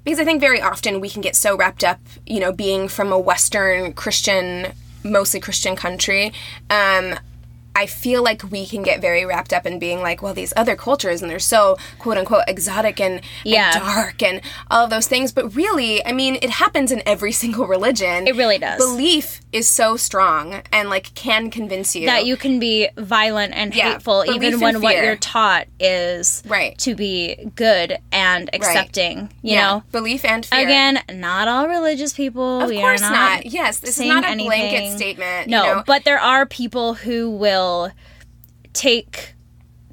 because I think very often we can get so wrapped up, you know, being from a Western Christian, mostly Christian country. Um, I feel like we can get very wrapped up in being like, well, these other cultures and they're so quote unquote exotic and, and dark and all of those things. But really, I mean, it happens in every <laughs> single religion.
It really does.
Belief is so strong and like can convince you
that you can be violent and
Yeah,
hateful even when what you're taught is
Right.
to be good and accepting you
yeah,
know
belief and fear.
again not all religious people
Of course not.
not,
Yes, this is not a
anything.
blanket statement.
no
you know?
but there are people who will take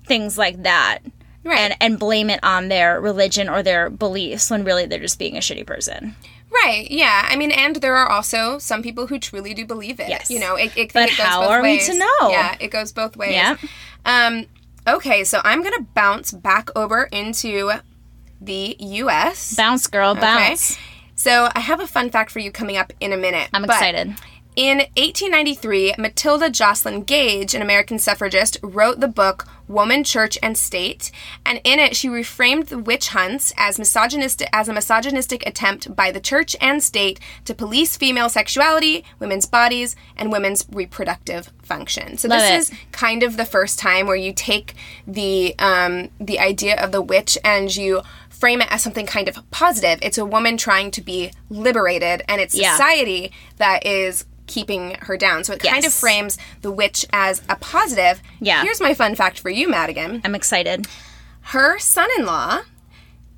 things like that
Right.
and and blame it on their religion or their beliefs when really they're just being a shitty person
right, yeah. I mean, and there are also some people who truly do believe it.
Yes.
You know, it, it,
But
it goes
how
both
are we
ways.
to know?
Yeah, it goes both ways.
Yeah.
Um, okay, so I'm going to bounce back over into the U.S.
bounce girl bounce
So I have a fun fact for you coming up in a minute.
i'm excited
In 1893, Matilda Joslyn Gage, an American suffragist, wrote the book Woman, Church, and State. And in it, she reframed the witch hunts as misogynistic as a misogynistic attempt by the church and state to police female sexuality, women's bodies, and women's reproductive function. So
Love
this
it.
is kind of the first time where you take the um, the idea of the witch and you frame it as something kind of positive. It's a woman trying to be liberated, and it's
Yeah.
society that is keeping her down. So it kind of frames the witch as a positive.
Yeah.
Here's my fun fact for you, Madigan.
I'm excited.
Her son-in-law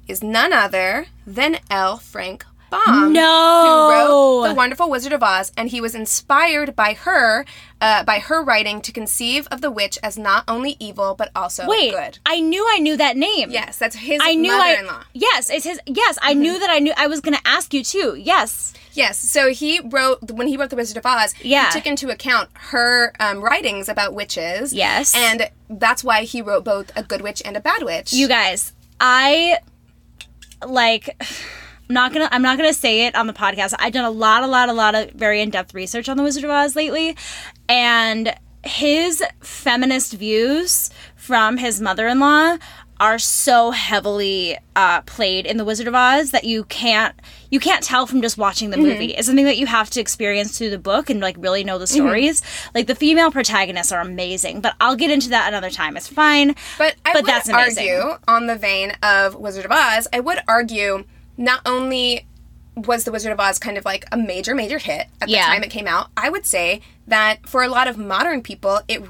is none other than L. Frank Baum.
No.
Who wrote The Wonderful Wizard of Oz, and he was inspired by her, uh, by her writing to conceive of the witch as not only evil but also
Wait,
good.
I knew I knew that name.
Yes, that's his
I knew
mother-in-law.
I yes, it's his yes, I knew that I knew I was going to ask you too. Yes.
Yes, so he wrote when he wrote The Wizard of Oz.
Yeah.
he took into account her um, writings about witches.
Yes.
and that's why he wrote both a good witch and a bad witch.
You guys, I like I'm not gonna I'm not gonna say it on the podcast. I've done a lot, a lot, a lot of very in-depth research on the Wizard of Oz lately. And his feminist views from his mother-in-law are so heavily uh, played in the Wizard of Oz that you can't you can't tell from just watching
Mm-hmm.
the movie. It's something that you have to experience through the book and like really know the
Mm-hmm.
stories. Like the female protagonists are amazing, but I'll get into that another time. It's fine.
But I
But
would
that's amazing.
argue, on the vein of Wizard of Oz, I would argue not only was The Wizard of Oz kind of like a major, major hit at
Yeah.
the time it came out, I would say that for a lot of modern people, it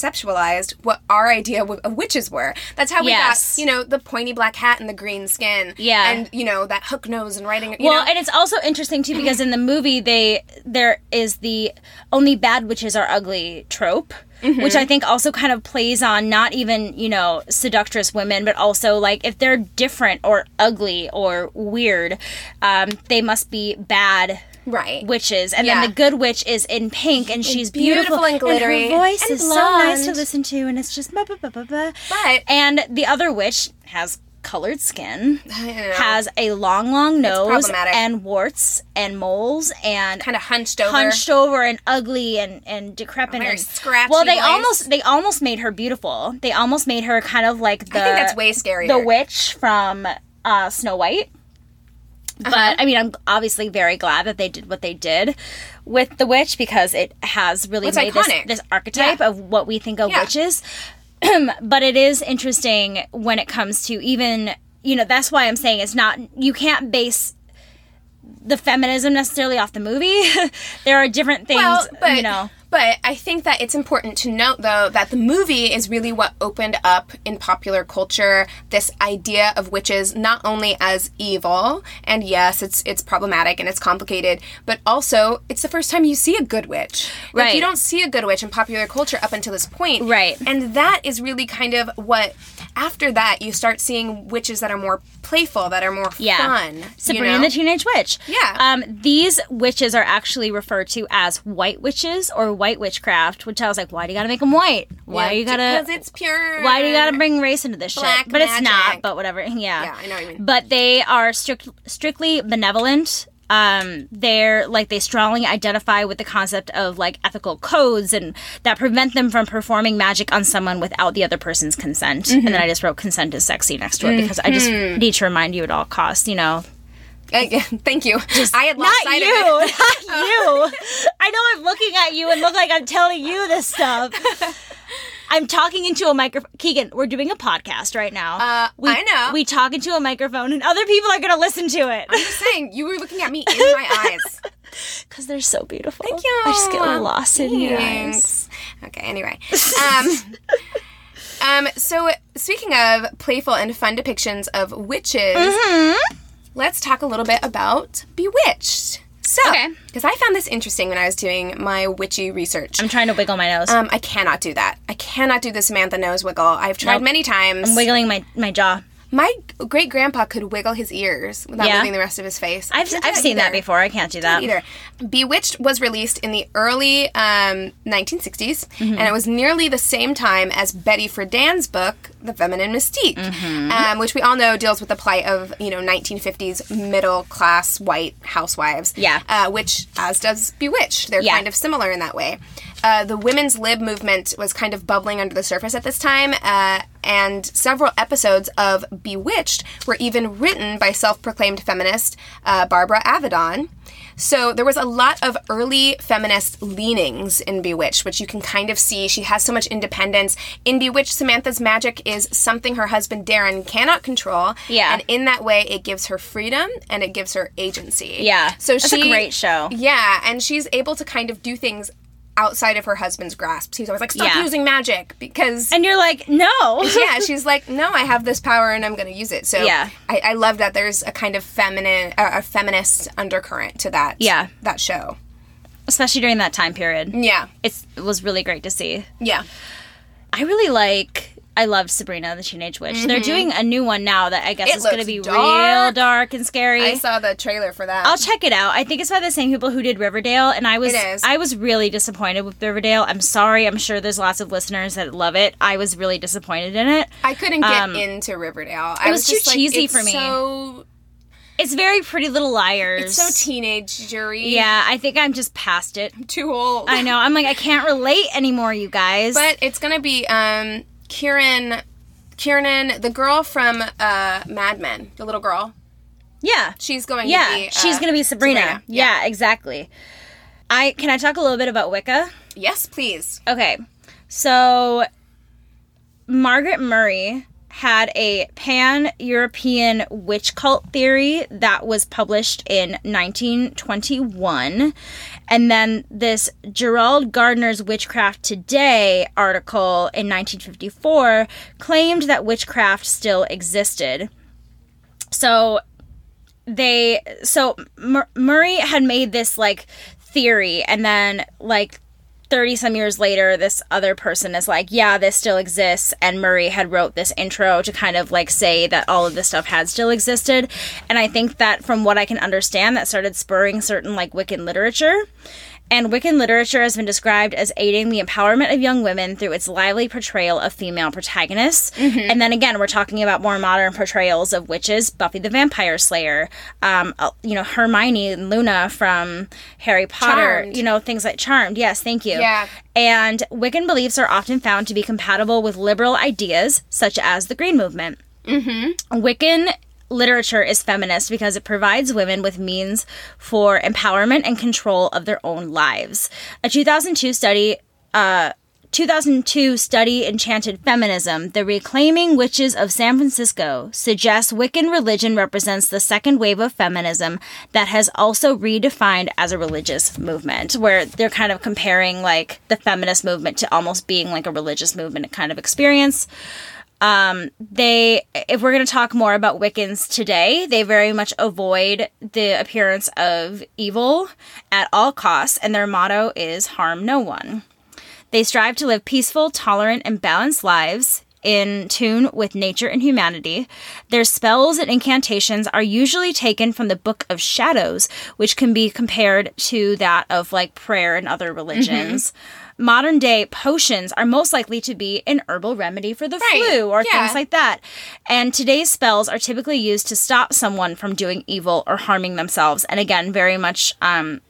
reconceptualized what our idea of witches were. That's how we
Yes.
got, you know, the pointy black hat and the green skin.
Yeah.
And, you know, that hook nose and writing. You
Well,
know?
and it's also interesting too <clears throat> because in the movie they there is the only bad witches are ugly trope.
Mm-hmm.
Which I think also kind of plays on not even, you know, seductress women, but also like if they're different or ugly or weird, um, they must be bad
right.
witches. And
Yeah.
then the good witch is in pink and she's
beautiful
beautiful,
and glittery and
her voice
and
is so nice to listen to, and it's just blah, blah, blah, blah, blah.
But-
and the other witch has colored skin, has a long, long nose, and warts and moles, and
kind of hunched over.
hunched over and ugly and and decrepit
Very
and
scratchy
Well, they
voice.
almost they almost made her beautiful. They almost made her kind of like the
I think that's way scarier.
the witch from uh, Snow White.
Uh-huh.
But I mean, I'm obviously very glad that they did what they did with the witch because it has really
It's
made this, this archetype of what we think of
Yeah.
witches. <clears throat> but it is interesting when it comes to even you know that's why I'm saying it's not you can't base the feminism necessarily off the movie. <laughs> there are different things,
Well, but,
you know.
But I think that it's important to note, though, that the movie is really what opened up in popular culture this idea of witches not only as evil, and yes, it's it's problematic and it's complicated, but also it's the first time you see a good witch. Like,
Right.
You don't see a good witch in popular culture up until this point.
Right.
And that is really kind of what. After that, you start seeing witches that are more playful, that are more
Yeah.
fun. you
Sabrina
know?
the Teenage Witch.
Yeah.
Um, these witches are actually referred to as white witches or white witchcraft, which I was like, why do you gotta make them white? Why
Yeah,
you gotta?
Because it's pure.
Why do you gotta bring race into this
Black
shit? But it's not. But whatever. <laughs> Yeah.
Yeah, I know what you mean.
But they are strict, strictly benevolent. Um, they're like they strongly identify with the concept of like ethical codes and that prevent them from performing magic on someone without the other person's consent.
Mm-hmm.
And then I just wrote consent is sexy next to it because I just need to remind you at all costs, you know,
yeah, <laughs> thank you. I had lost
not
sight
you,
of it. <laughs>
not <laughs> you. I know I'm looking at you and look like I'm telling you this stuff. I'm talking into a microphone. Keegan, we're doing a podcast right now.
Uh,
we,
I know.
We talk into a microphone, and other people are going to listen to it
I'm just saying, you were looking at me in my <laughs> eyes.
because they're so beautiful.
Thank you.
I just get lost in your eyes.
Okay, anyway. Um, <laughs> um, so, speaking of playful and fun depictions of witches,
Mm-hmm.
let's talk a little bit about Bewitched. So,
Okay.
because I found this interesting when I was doing my witchy research.
I'm trying to wiggle my nose.
Um, I cannot do that. I cannot do the Samantha nose wiggle. I've tried
Nope.
many times.
I'm wiggling my, my jaw.
My great grandpa could wiggle his ears without
Yeah?
moving the rest of his face.
I've, I've seen that before. I can't do that.
Either. Bewitched was released in the early um, 1960s,
Mm-hmm.
and it was nearly the same time as Betty Friedan's book, The Feminine Mystique,
Mm-hmm.
um, which we all know deals with the plight of you know 1950s middle class white housewives.
Yeah.
uh, which as does Bewitched. They're
Yeah.
kind of similar in that way. Uh, the women's lib movement was kind of bubbling under the surface at this time, uh, and several episodes of Bewitched were even written by self proclaimed feminist uh, Barbara Avedon. So there was a lot of early feminist leanings in Bewitched, which you can kind of see. She has so much independence. In Bewitched, Samantha's magic is something her husband Darrin cannot control.
Yeah.
And in that way, it gives her freedom and it gives her agency.
Yeah.
So
That's
she
a great show.
Yeah, and she's able to kind of do things outside of her husband's grasp. He's always like, "Stop
Yeah.
using magic," because
And you're like, no. <laughs>
yeah, she's like, no, I have this power and I'm going to use it. So
Yeah.
I, I love that there's a kind of feminine, uh, a feminist undercurrent to that.
Yeah.
that show.
Especially during that time period.
Yeah,
It's, it was really great to see.
yeah,
I really like. I loved Sabrina the Teenage Witch. They're doing a new one now that I guess
Mm-hmm. It
is going to be real
dark.
dark and scary.
I saw the trailer for that.
I'll check it out. I think it's by the same people who did Riverdale, and I was
It is.
I was really disappointed with Riverdale. I'm sorry. I'm sure there's lots of listeners that love it. I was really disappointed in it.
I couldn't get
um,
into Riverdale. I
was too
just like,
cheesy for me.
So
It's very Pretty Little Liars.
it's so teenage jury.
yeah, I think I'm just past it.
I'm too old.
I know. I'm like I can't relate anymore, you guys.
But it's gonna be um Kieran, Kieran, the girl from uh Mad Men, the little girl.
yeah,
She's going
yeah,
to be.
she's
uh,
gonna be Sabrina.
Sabrina,
Yeah. exactly. I can I talk a little bit about Wicca?
Yes, please.
Okay, so Margaret Murray had a pan European witch cult theory that was published in 1921. And then this Gerald Gardner's Witchcraft Today article in 1954 claimed that witchcraft still existed. So they so Mur- Murray had made this like theory and then like 30 some years later this other person is like yeah this still exists. And Murray had wrote this intro to kind of like say that all of this stuff had still existed. And I think that from what I can understand that started spurring certain like Wiccan literature and Wiccan literature has been described as aiding the empowerment of young women through its lively portrayal of female protagonists. And then again, we're talking about more modern portrayals of witches, Buffy the Vampire Slayer, um, uh, you know, Hermione and Luna from Harry Potter,
Charmed.
you know, things like Charmed. Yes, thank you.
Yeah.
And Wiccan beliefs are often found to be compatible with liberal ideas, such as the Green Movement. Mm-hmm. Wiccan literature is feminist because it provides women with means for empowerment and control of their own lives. A 2002 study, uh, 2002 study Enchanted Feminism, The Reclaiming Witches of San Francisco, suggests Wiccan religion represents the second wave of feminism that has also redefined as a religious movement, where they're kind of comparing like the feminist movement to almost being like a religious movement kind of experience um, they if we're going to talk more about wiccans today they very much avoid the appearance of evil at all costs and their motto is harm no one they strive to live peaceful tolerant and balanced lives in tune with nature and humanity. Their spells and incantations are usually taken from the Book of Shadows, which can be compared to that of like prayer and other religions. Modern day potions are most likely to be an herbal remedy for the
Right,
flu or
yeah.
things like that. And today's spells are typically used to stop someone from doing evil or harming themselves. And again, very much um,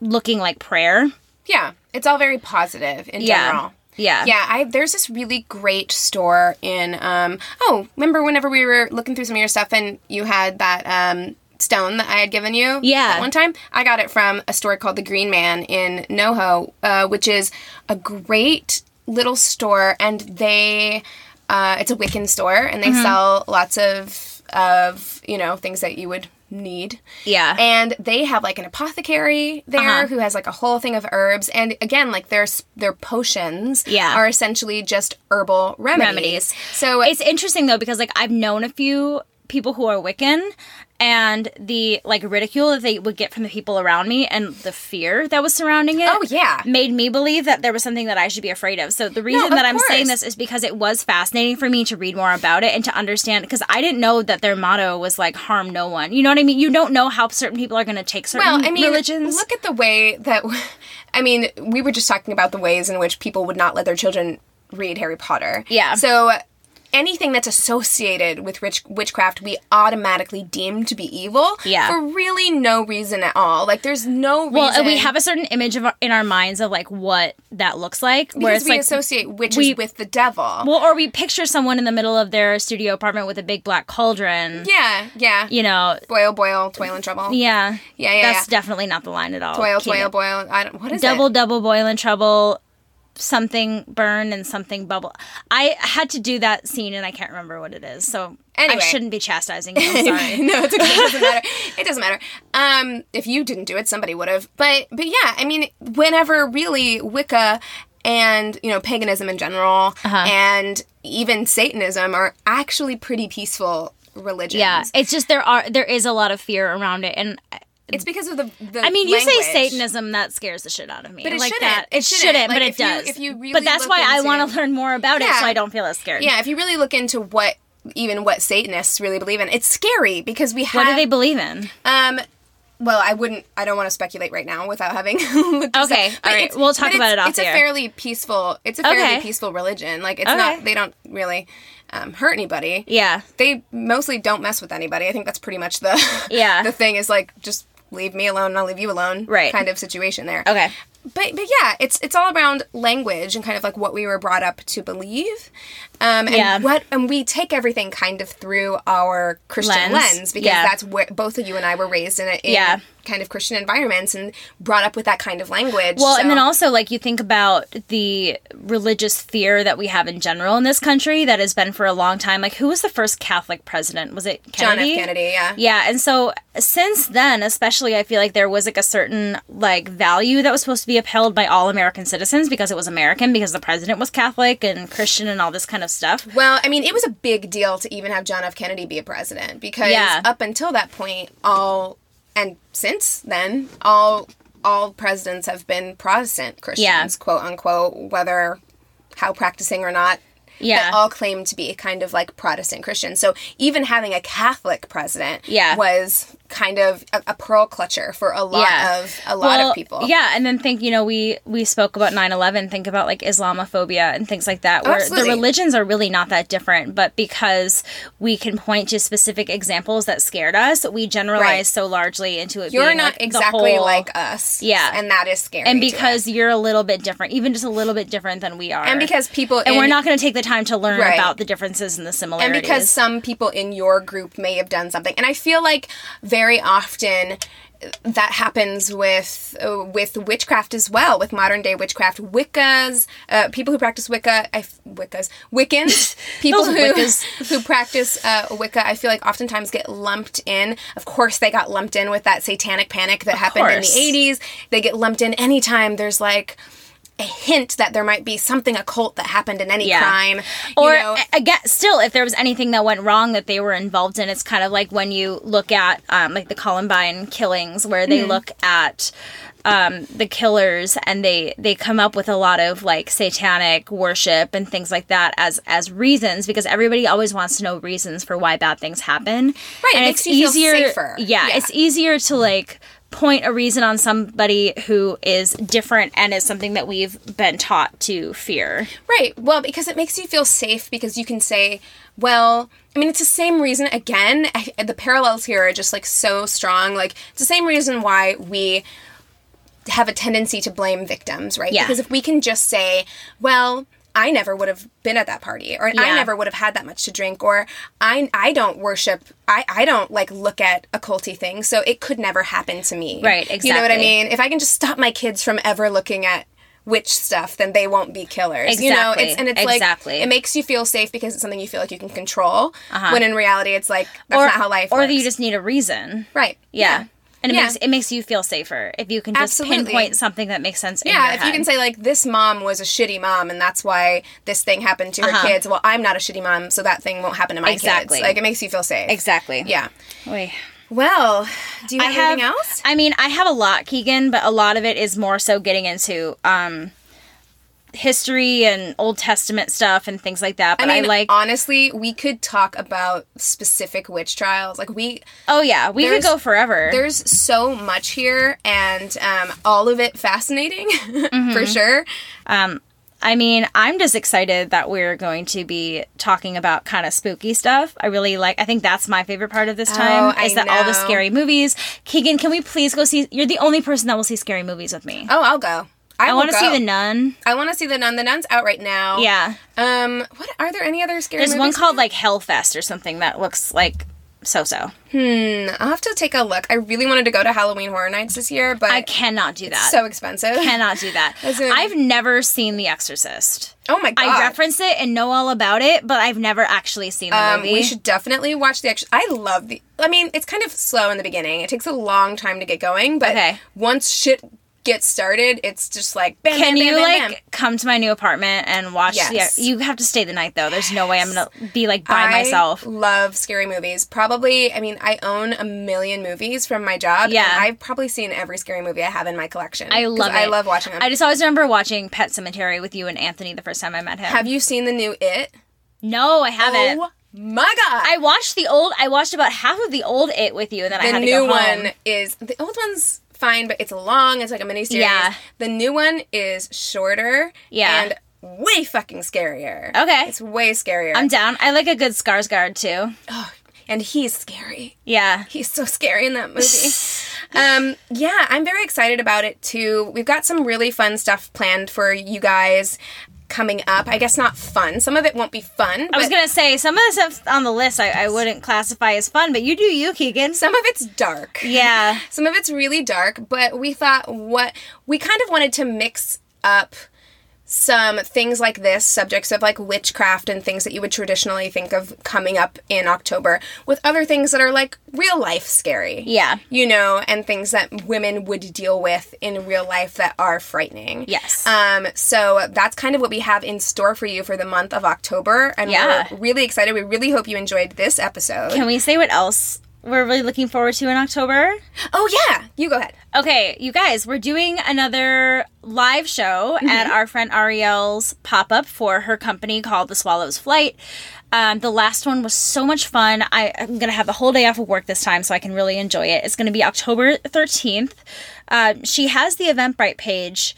looking like prayer.
Yeah, it's all very positive in
Yeah.
general.
Yeah.
Yeah, I there's this really great store in um oh, remember whenever we were looking through some of your stuff and you had that um stone that I had given you
Yeah.
one time? I got it from a store called The Green Man in NoHo, uh, which is a great little store and they uh, it's a Wiccan store and
Mm-hmm.
they sell lots of of, you know, things that you would need.
Yeah.
And they have like an apothecary there
Uh-huh.
who has like a whole thing of herbs. And again, like their their potions
Yeah.
are essentially just herbal remedies.
Remedies.
So
it's interesting though because like I've known a few people who are Wiccan and the like ridicule that they would get from the people around me and the fear that was surrounding it
Oh, yeah.
made me believe that there was something that I should be afraid of. So the reason
of
that I'm saying this is because it was fascinating for me to read more about it and to understand because I didn't know that their motto was like harm no one. You know what I mean? You don't know how certain people are going to take certain
well, I mean,
religions.
look at the way that <laughs> I mean, we were just talking about the ways in which people would not let their children read Harry Potter.
Yeah.
So anything that's associated with witch- witchcraft, we automatically deem to be evil.
Yeah.
For really no reason at all. Like there's no reason.
Well, we have a certain image of our, in our minds of like what that looks like, where
because
it's
we
like
associate witches
we-
with the devil.
well, or we picture someone in the middle of their studio apartment with a big black cauldron.
yeah, yeah.
You know,
Boil, boil, toil and trouble.
yeah,
Yeah, yeah,
That's
yeah.
definitely not the line at all.
Toil, toil, boil. I don't. What is
double
it?
double boil in trouble something burn and something bubble i had to do that scene and i can't remember what it is so
Anyway.
i shouldn't be chastising you <laughs> i'm sorry
no, it's okay. It doesn't matter. <laughs> It doesn't matter. Um, if you didn't do it, somebody would have. But but yeah, I mean, whenever really Wicca and you know paganism in general
Uh-huh.
and even Satanism are actually pretty peaceful religions.
yeah it's just there are there is a lot of fear around it and
it's because of the. the
I mean, you
language.
say Satanism, that scares the shit out of me.
But it
like
shouldn't.
That.
It
It
shouldn't.
shouldn't, but it
if you-
does.
if you really
but that's why I want to learn more about it,
Yeah.
so I don't feel as scared.
Yeah, if you really look into what even what Satanists really believe in, it's scary because we have.
What do they believe in?
Um, well, I wouldn't. I don't want to speculate right now without having. <laughs>
Okay, all right, we'll talk about it off
It's
the
a fairly peaceful. It's a fairly
Okay.
peaceful religion. Like it's
Okay.
not. They don't really um, hurt anybody.
Yeah.
They mostly don't mess with anybody. I think that's pretty much the.
Yeah. <laughs>
the thing is like just leave me alone and I'll leave you alone.
Right.
Kind of situation there.
Okay.
But but yeah, it's it's all around language and kind of like what we were brought up to believe. Um, and
Yeah.
what and we take everything kind of through our Christian
Lens.
lens, because
Yeah.
that's where both of you and I were raised in, it. in
Yeah.
Kind of Christian environments and brought up with that kind of language.
Well,
so-
and then also like you think about the religious fear that we have in general in this country that has been for a long time. Like, who was the first Catholic president? Was it
John
Kennedy?
F. Kennedy, yeah.
Yeah, and so since then, especially, I feel like there was like a certain like value that was supposed to be upheld by all American citizens because it was American, because the president was Catholic and Christian and all this kind of stuff.
Well, I mean, it was a big deal to even have John F. Kennedy be a president because
Yeah.
up until that point, all and since then, all all presidents have been Protestant Christians,
Yeah.
quote unquote, whether how practicing or not.
Yeah.
That all claim to be kind of like Protestant Christians. So even having a Catholic president
Yeah.
was kind of a, a pearl clutcher for a lot
Yeah.
of a lot
Well,
of people.
Yeah, and then think, you know, we we spoke about 9/11, think about like Islamophobia and things like that where
Absolutely.
the religions are really not that different, but because we can point to specific examples that scared us, we generalize
Right.
so largely into it
You're
being,
not
like,
exactly
whole-
like us.
Yeah.
And that is scary.
and because you're a little bit different, even just a little bit different than we are.
and because people
and we're not going to take the time to learn
Right.
about the differences and the similarities.
and because some people in your group may have done something. And i feel like very often that happens with uh, with witchcraft as well with modern day witchcraft. Wiccas uh, people who practice wicca I, wiccas. Wiccans? <laughs> People who
Wiccas. <laughs>
who practice uh, wicca i feel like oftentimes get lumped in. Of course they got lumped in with that satanic panic that happened in the 80s they get lumped in anytime there's like a hint that there might be something occult that happened in any
Yeah.
crime
or
know,
again still if there was anything that went wrong that they were involved in it's kind of like when you look at um, like the columbine killings where they
Mm-hmm.
look at um, the killers and they they come up with a lot of like satanic worship and things like that as as reasons because everybody always wants to know reasons for why bad things happen
Right, it
and
makes
it's easier
safer.
Yeah,
Yeah.
it's easier to like point a reason on somebody who is different and is something that we've been taught to fear
Right. Well, because it makes you feel safe because you can say, well, I mean, it's the same reason, again, I, the parallels here are just like so strong. Like, it's the same reason why we have a tendency to blame victims, right?
Yeah.
Because if we can just say, well, I never would have been at that party, or I never would have had that much to drink, or I I don't worship, I I don't like look at occulty things, so it could never happen to me.
Right, exactly.
You know what I mean? If I can just stop my kids from ever looking at witch stuff, then they won't be killers. Exactly. You know, it's and it's
exactly.
like it makes you feel safe because it's something you feel like you can control. Uh-huh. When in reality, it's like that's
or
not how life
or
works.
that you just need a reason.
right.
Yeah. And it
Yeah.
makes it makes you feel safer if you can just
Absolutely.
pinpoint something that makes sense. in
Yeah, if you can say like this mom was a shitty mom and that's why this thing happened to her
Uh-huh.
kids. Well, I'm not a shitty mom, so that thing won't happen to my kids.
Exactly.
kids. Like it makes you feel safe.
exactly.
Yeah.
Wait.
Well, do you
I
have,
have.
anything else?
I mean, I have a lot, Keegan, but a lot of it is more so getting into um history and Old Testament stuff and things like that. But I,
mean,
like.
honestly, we could talk about specific witch trials. Like we
oh yeah, we could go forever.
there's so much here and um, all of it fascinating <laughs>
Mm-hmm.
for sure Um,
I mean, I'm just excited that we're going to be talking about kind of spooky stuff. I really like. I think that's my favorite part of this time
I
is that all the scary movies. Keegan, can we please go see? You're the only person that will see scary movies with me.
Oh, I'll go. I,
I
want
to see the Nun.
I want to see the nun. The nun's out right now.
Yeah,
Um. What are there any other scary?
there's one called like Hellfest or something that looks like so-so.
Hmm, I'll have to take a look. I really wanted to go to Halloween Horror Nights this year, but
I cannot do that.
so expensive.
cannot do that. <laughs>
In-
I've never seen The Exorcist.
oh my god.
I reference it and know all about it, but I've never actually seen the
Um,
movie.
we should definitely watch the. Exorcist. I love the. I mean, it's kind of slow in the beginning. It takes a long time to get going, but
Okay.
once shit gets started, it's just like bam,
Can
bam,
you
bam,
like
bam,
come to my new apartment and watch?
Yes.
The, you have to stay the night though. There's no way I'm gonna be like by
I
myself.
love scary movies. Probably, I mean, I own a million movies from my job.
Yeah.
and I've probably seen every scary movie I have in my collection.
I love it.
I love watching them.
I just always remember watching Pet Sematary with you and Anthony the first time I met him.
have you seen the new It?
no, I haven't.
Oh my god!
I watched the old. I watched about half of the old It with you, and then I
the
had to
new
go home.
one is the old one's fine, but it's long. It's like a mini series.
Yeah.
The new one is shorter.
Yeah.
And way fucking scarier.
Okay.
It's way scarier.
I'm down. I like a good Skarsgård too.
Oh, and he's scary.
Yeah.
He's so scary in that movie. <laughs> um, yeah, I'm very excited about it too. We've got some really fun stuff planned for you guys coming up. I guess not fun. Some of it won't be fun.
I was gonna say some of the stuff on the list I, I wouldn't classify as fun, but you do you, Keegan.
some of it's dark.
Yeah. <laughs>
Some of it's really dark, but we thought what we kind of wanted to mix up some things like this, subjects of like witchcraft and things that you would traditionally think of coming up in October, with other things that are like real life scary.
Yeah.
You know, and things that women would deal with in real life that are frightening.
Yes.
Um, so that's kind of what we have in store for you for the month of October. And
Yeah.
we're really excited. We really hope you enjoyed this episode.
Can we say what else we're really looking forward to in October?
oh yeah, you go ahead.
Okay, you guys, we're doing another live show at our friend Ariel's pop up for her company called The Swallows Flight. Um, the last one was so much fun. I, I'm going to have the whole day off of work this time so I can really enjoy it. It's going to be October 13th. Uh, she has the Eventbrite page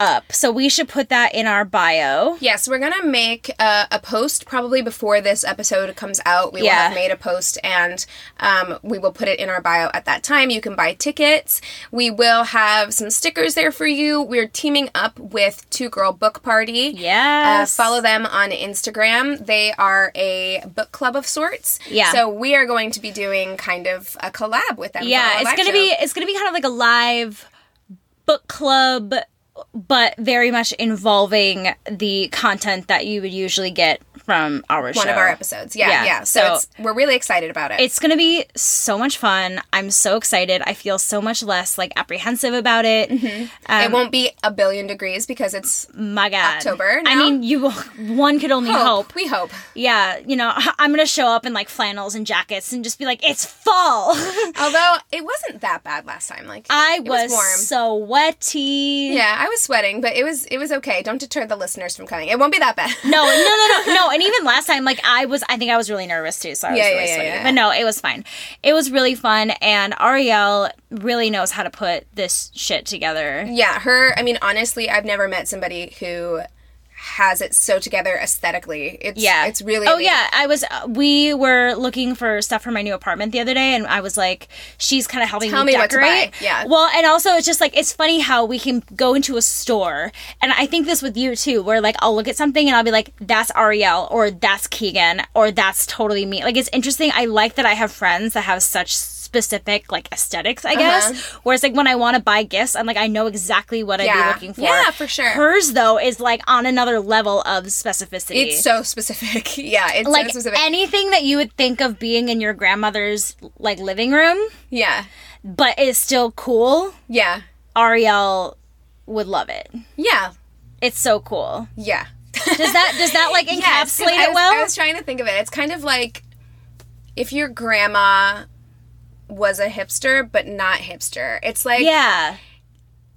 up, so we should put that in our bio.
Yes, we're gonna make a, a post probably before this episode comes out. We will have made a post and um, we will put it in our bio at that time. You can buy tickets. We will have some stickers there for you. We're teaming up with Two Girl Book Party. Uh,
Yes.
follow them on Instagram. They are a book club of sorts.
Yeah.
So we are going to be doing kind of a collab with them.
Yeah, it's gonna be it's gonna be kind of like a live book club, but very much involving the content that you would usually get from our show.
one of our episodes. Yeah,
Yeah,
yeah. So,
so-
it's, we're really excited about it.
It's gonna be so much fun. I'm so excited. I feel so much less like apprehensive about it. Um,
it won't be a billion degrees because it's
my God,
October
I mean, you <laughs> one could only hope.
We hope.
Yeah, you know, <laughs> I'm gonna show up in like flannels and jackets and just be like, it's fall. <laughs>
Although it wasn't that bad last time. Like
I
it
was,
warm.
so wetty.
yeah, I was sweating, but it was it was okay. Don't deter the listeners from coming. It won't be that bad.
No, no, no, no, no. And even last time, like I was, I think I was really nervous too. So I was
Yeah,
really
yeah, yeah,
sweaty.
yeah.
But no, it was fine. It was really fun, and Ariel really knows how to put this shit together.
yeah, her. I mean, honestly, I've never met somebody who has it so together aesthetically. It's
Yeah,
it's really.
Oh
amazing.
yeah, I was. Uh, we were looking for stuff for my new apartment the other day, and I was like, she's kind of helping
Tell
me
me what to
decorate.
buy, yeah.
Well, and also it's just like it's funny how we can go into a store, and I think this with you too, where like I'll look at something and I'll be like, that's Ariel, or that's Keegan, or that's totally me. Like it's interesting. I like that I have friends that have such specific like aesthetics i guess whereas like when i want to buy gifts i'm like i know exactly what i'd
Uh-huh.
Be looking for
Yeah, for sure.
hers though is like on another level of specificity
It's so specific. <laughs> yeah, it's
like
so specific.
anything that you would think of being in your grandmother's like living room
yeah,
but is still cool
yeah,
ariel would love it
yeah,
it's so cool
yeah.
does that does that like <laughs>
Yes,
encapsulate
I
it
was,
well
I was trying to think of it. It's kind of like if your grandma was a hipster but not hipster. It's like
yeah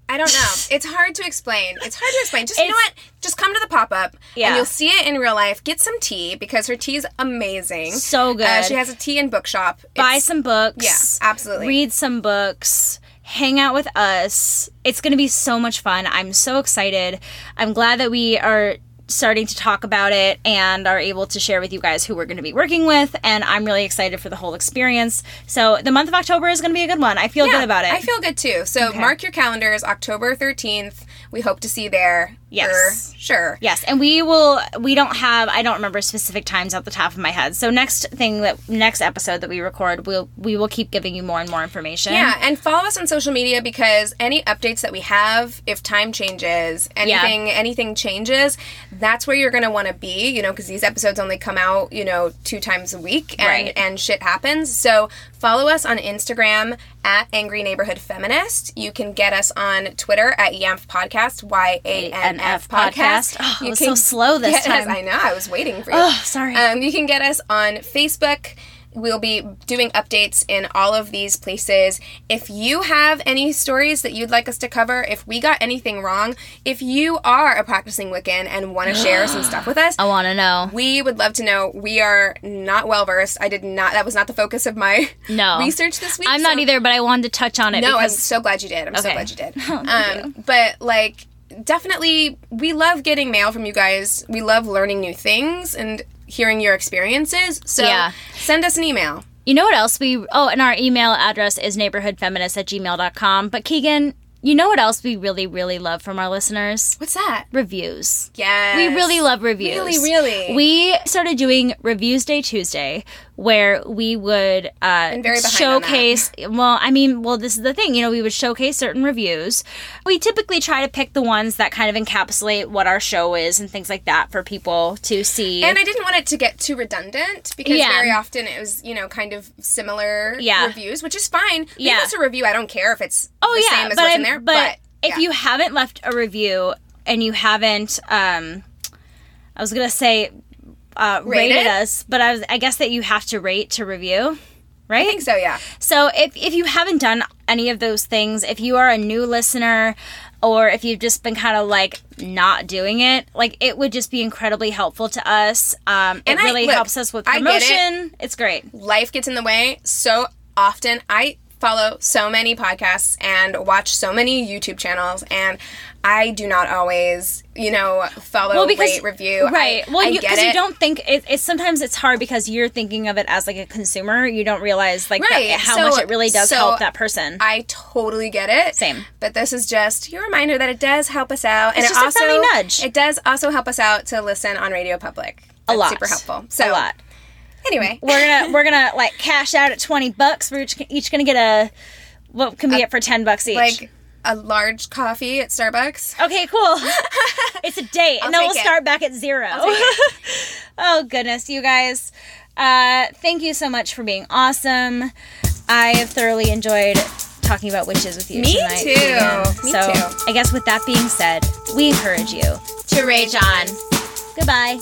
I don't know. <laughs> It's hard to explain. It's hard to explain. Just you know what? Just come to the pop up
Yeah.
and you'll see it in real life. Get some tea because her tea's amazing.
So good.
Uh, she has a tea and bookshop.
buy
It's-
some books
Yeah, absolutely.
read some books hang out with us. It's going to be so much fun. I'm so excited. I'm glad that we are starting to talk about it and are able to share with you guys who we're going to be working with. And I'm really excited for the whole experience. So the month of October is going to be a good one. I feel good about it.
I feel good too. So mark your calendars, October 13th. We hope to see you there.
Yes.
Sure.
Yes, and we will. We don't have. I don't remember specific times off the top of my head. So next thing that next episode that we record, we'll we will keep giving you more and more information.
Yeah, and follow us on social media because any updates that we have, if time changes, anything anything changes, that's where you're going to want to be, you know, because these episodes only come out, you know, two times a week and
Right.
and shit happens. So, follow us on Instagram at Angry Neighborhood Feminist. You can get us on Twitter at YANF Podcast, Y A N F Podcast.
Oh,
You
was so slow this
get us-
time.
I know, I was waiting for you.
Oh, sorry.
Um, you can get us on Facebook. We'll be doing updates in all of these places. If you have any stories that you'd like us to cover, if we got anything wrong, if you are a practicing Wiccan and want to <gasps> share some stuff with us,
I want to know.
we would love to know. We are not well versed. I did not. That was not the focus of my
No. <laughs>
research this week.
I'm not either, but I wanted to touch on it.
no, I'm so glad you did. I'm so glad you did. <laughs>
Oh,
um, but like, definitely, we love getting mail from you guys. We love learning new things and hearing your experiences. So
Yeah.
send us an email.
You know what else we oh, and our email address is neighborhoodfeminist at gmail.com. But Keegan, you know what else we really, really love from our listeners?
What's that?
Reviews.
Yes.
We really love reviews.
Really, really.
We started doing Reviews Day Tuesday, where we would uh,
very behind on that.
showcase. Well, I mean, well, this is the thing. You know, we would showcase certain reviews. We typically try to pick the ones that kind of encapsulate what our show is and things like that for people to see.
And I didn't want it to get too redundant because
Yeah.
very often it was, you know, kind of similar
Yeah.
reviews, which is fine.
Yeah.
us a review. I don't care if it's
oh
the
yeah,
same as
but
what's
I-
in there.
but,
But,
if
yeah.
you haven't left a review and you haven't, um, I was gonna say. Uh,
Rate
rated
it?
us, but I was I guess that you have to rate to review, right?
I think so, yeah.
So if if you haven't done any of those things, if you are a new listener or if you've just been kind of like not doing it, like it would just be incredibly helpful to us. Um, it
I-
really
look,
helps us with
get it.
promotion. It's great.
life gets in the way so often. I follow so many podcasts and watch so many YouTube channels, and I do not always, you know, follow, rate, review.
right?
I,
well,
I
you, because you don't think it, it's sometimes it's hard because you're thinking of it as like a consumer. You don't realize like that- how
so-
much it really does
so
help that person.
I totally get it.
Same.
But this is just your reminder that it does help us out, and
It's
it
just a
also
nudge.
it does also help us out to listen on RadioPublic. That's
lot.
super helpful. So
a lot.
Anyway,
We're gonna we're gonna like cash out at twenty bucks. We're each, each gonna get a what can be it for ten bucks each.
like a large coffee at Starbucks.
Okay, cool. <laughs> it's a date, and then we'll
it.
start back at 0 <laughs> oh goodness, you guys! Uh, thank you so much for being awesome. I have thoroughly enjoyed talking about witches with you
Me
tonight.
too.
Keegan.
Me
so
too.
I guess with that being said, we encourage you
To rage on.
Goodbye.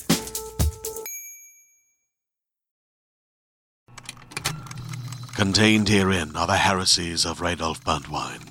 Contained herein are the heresies of Radolf Burntwine,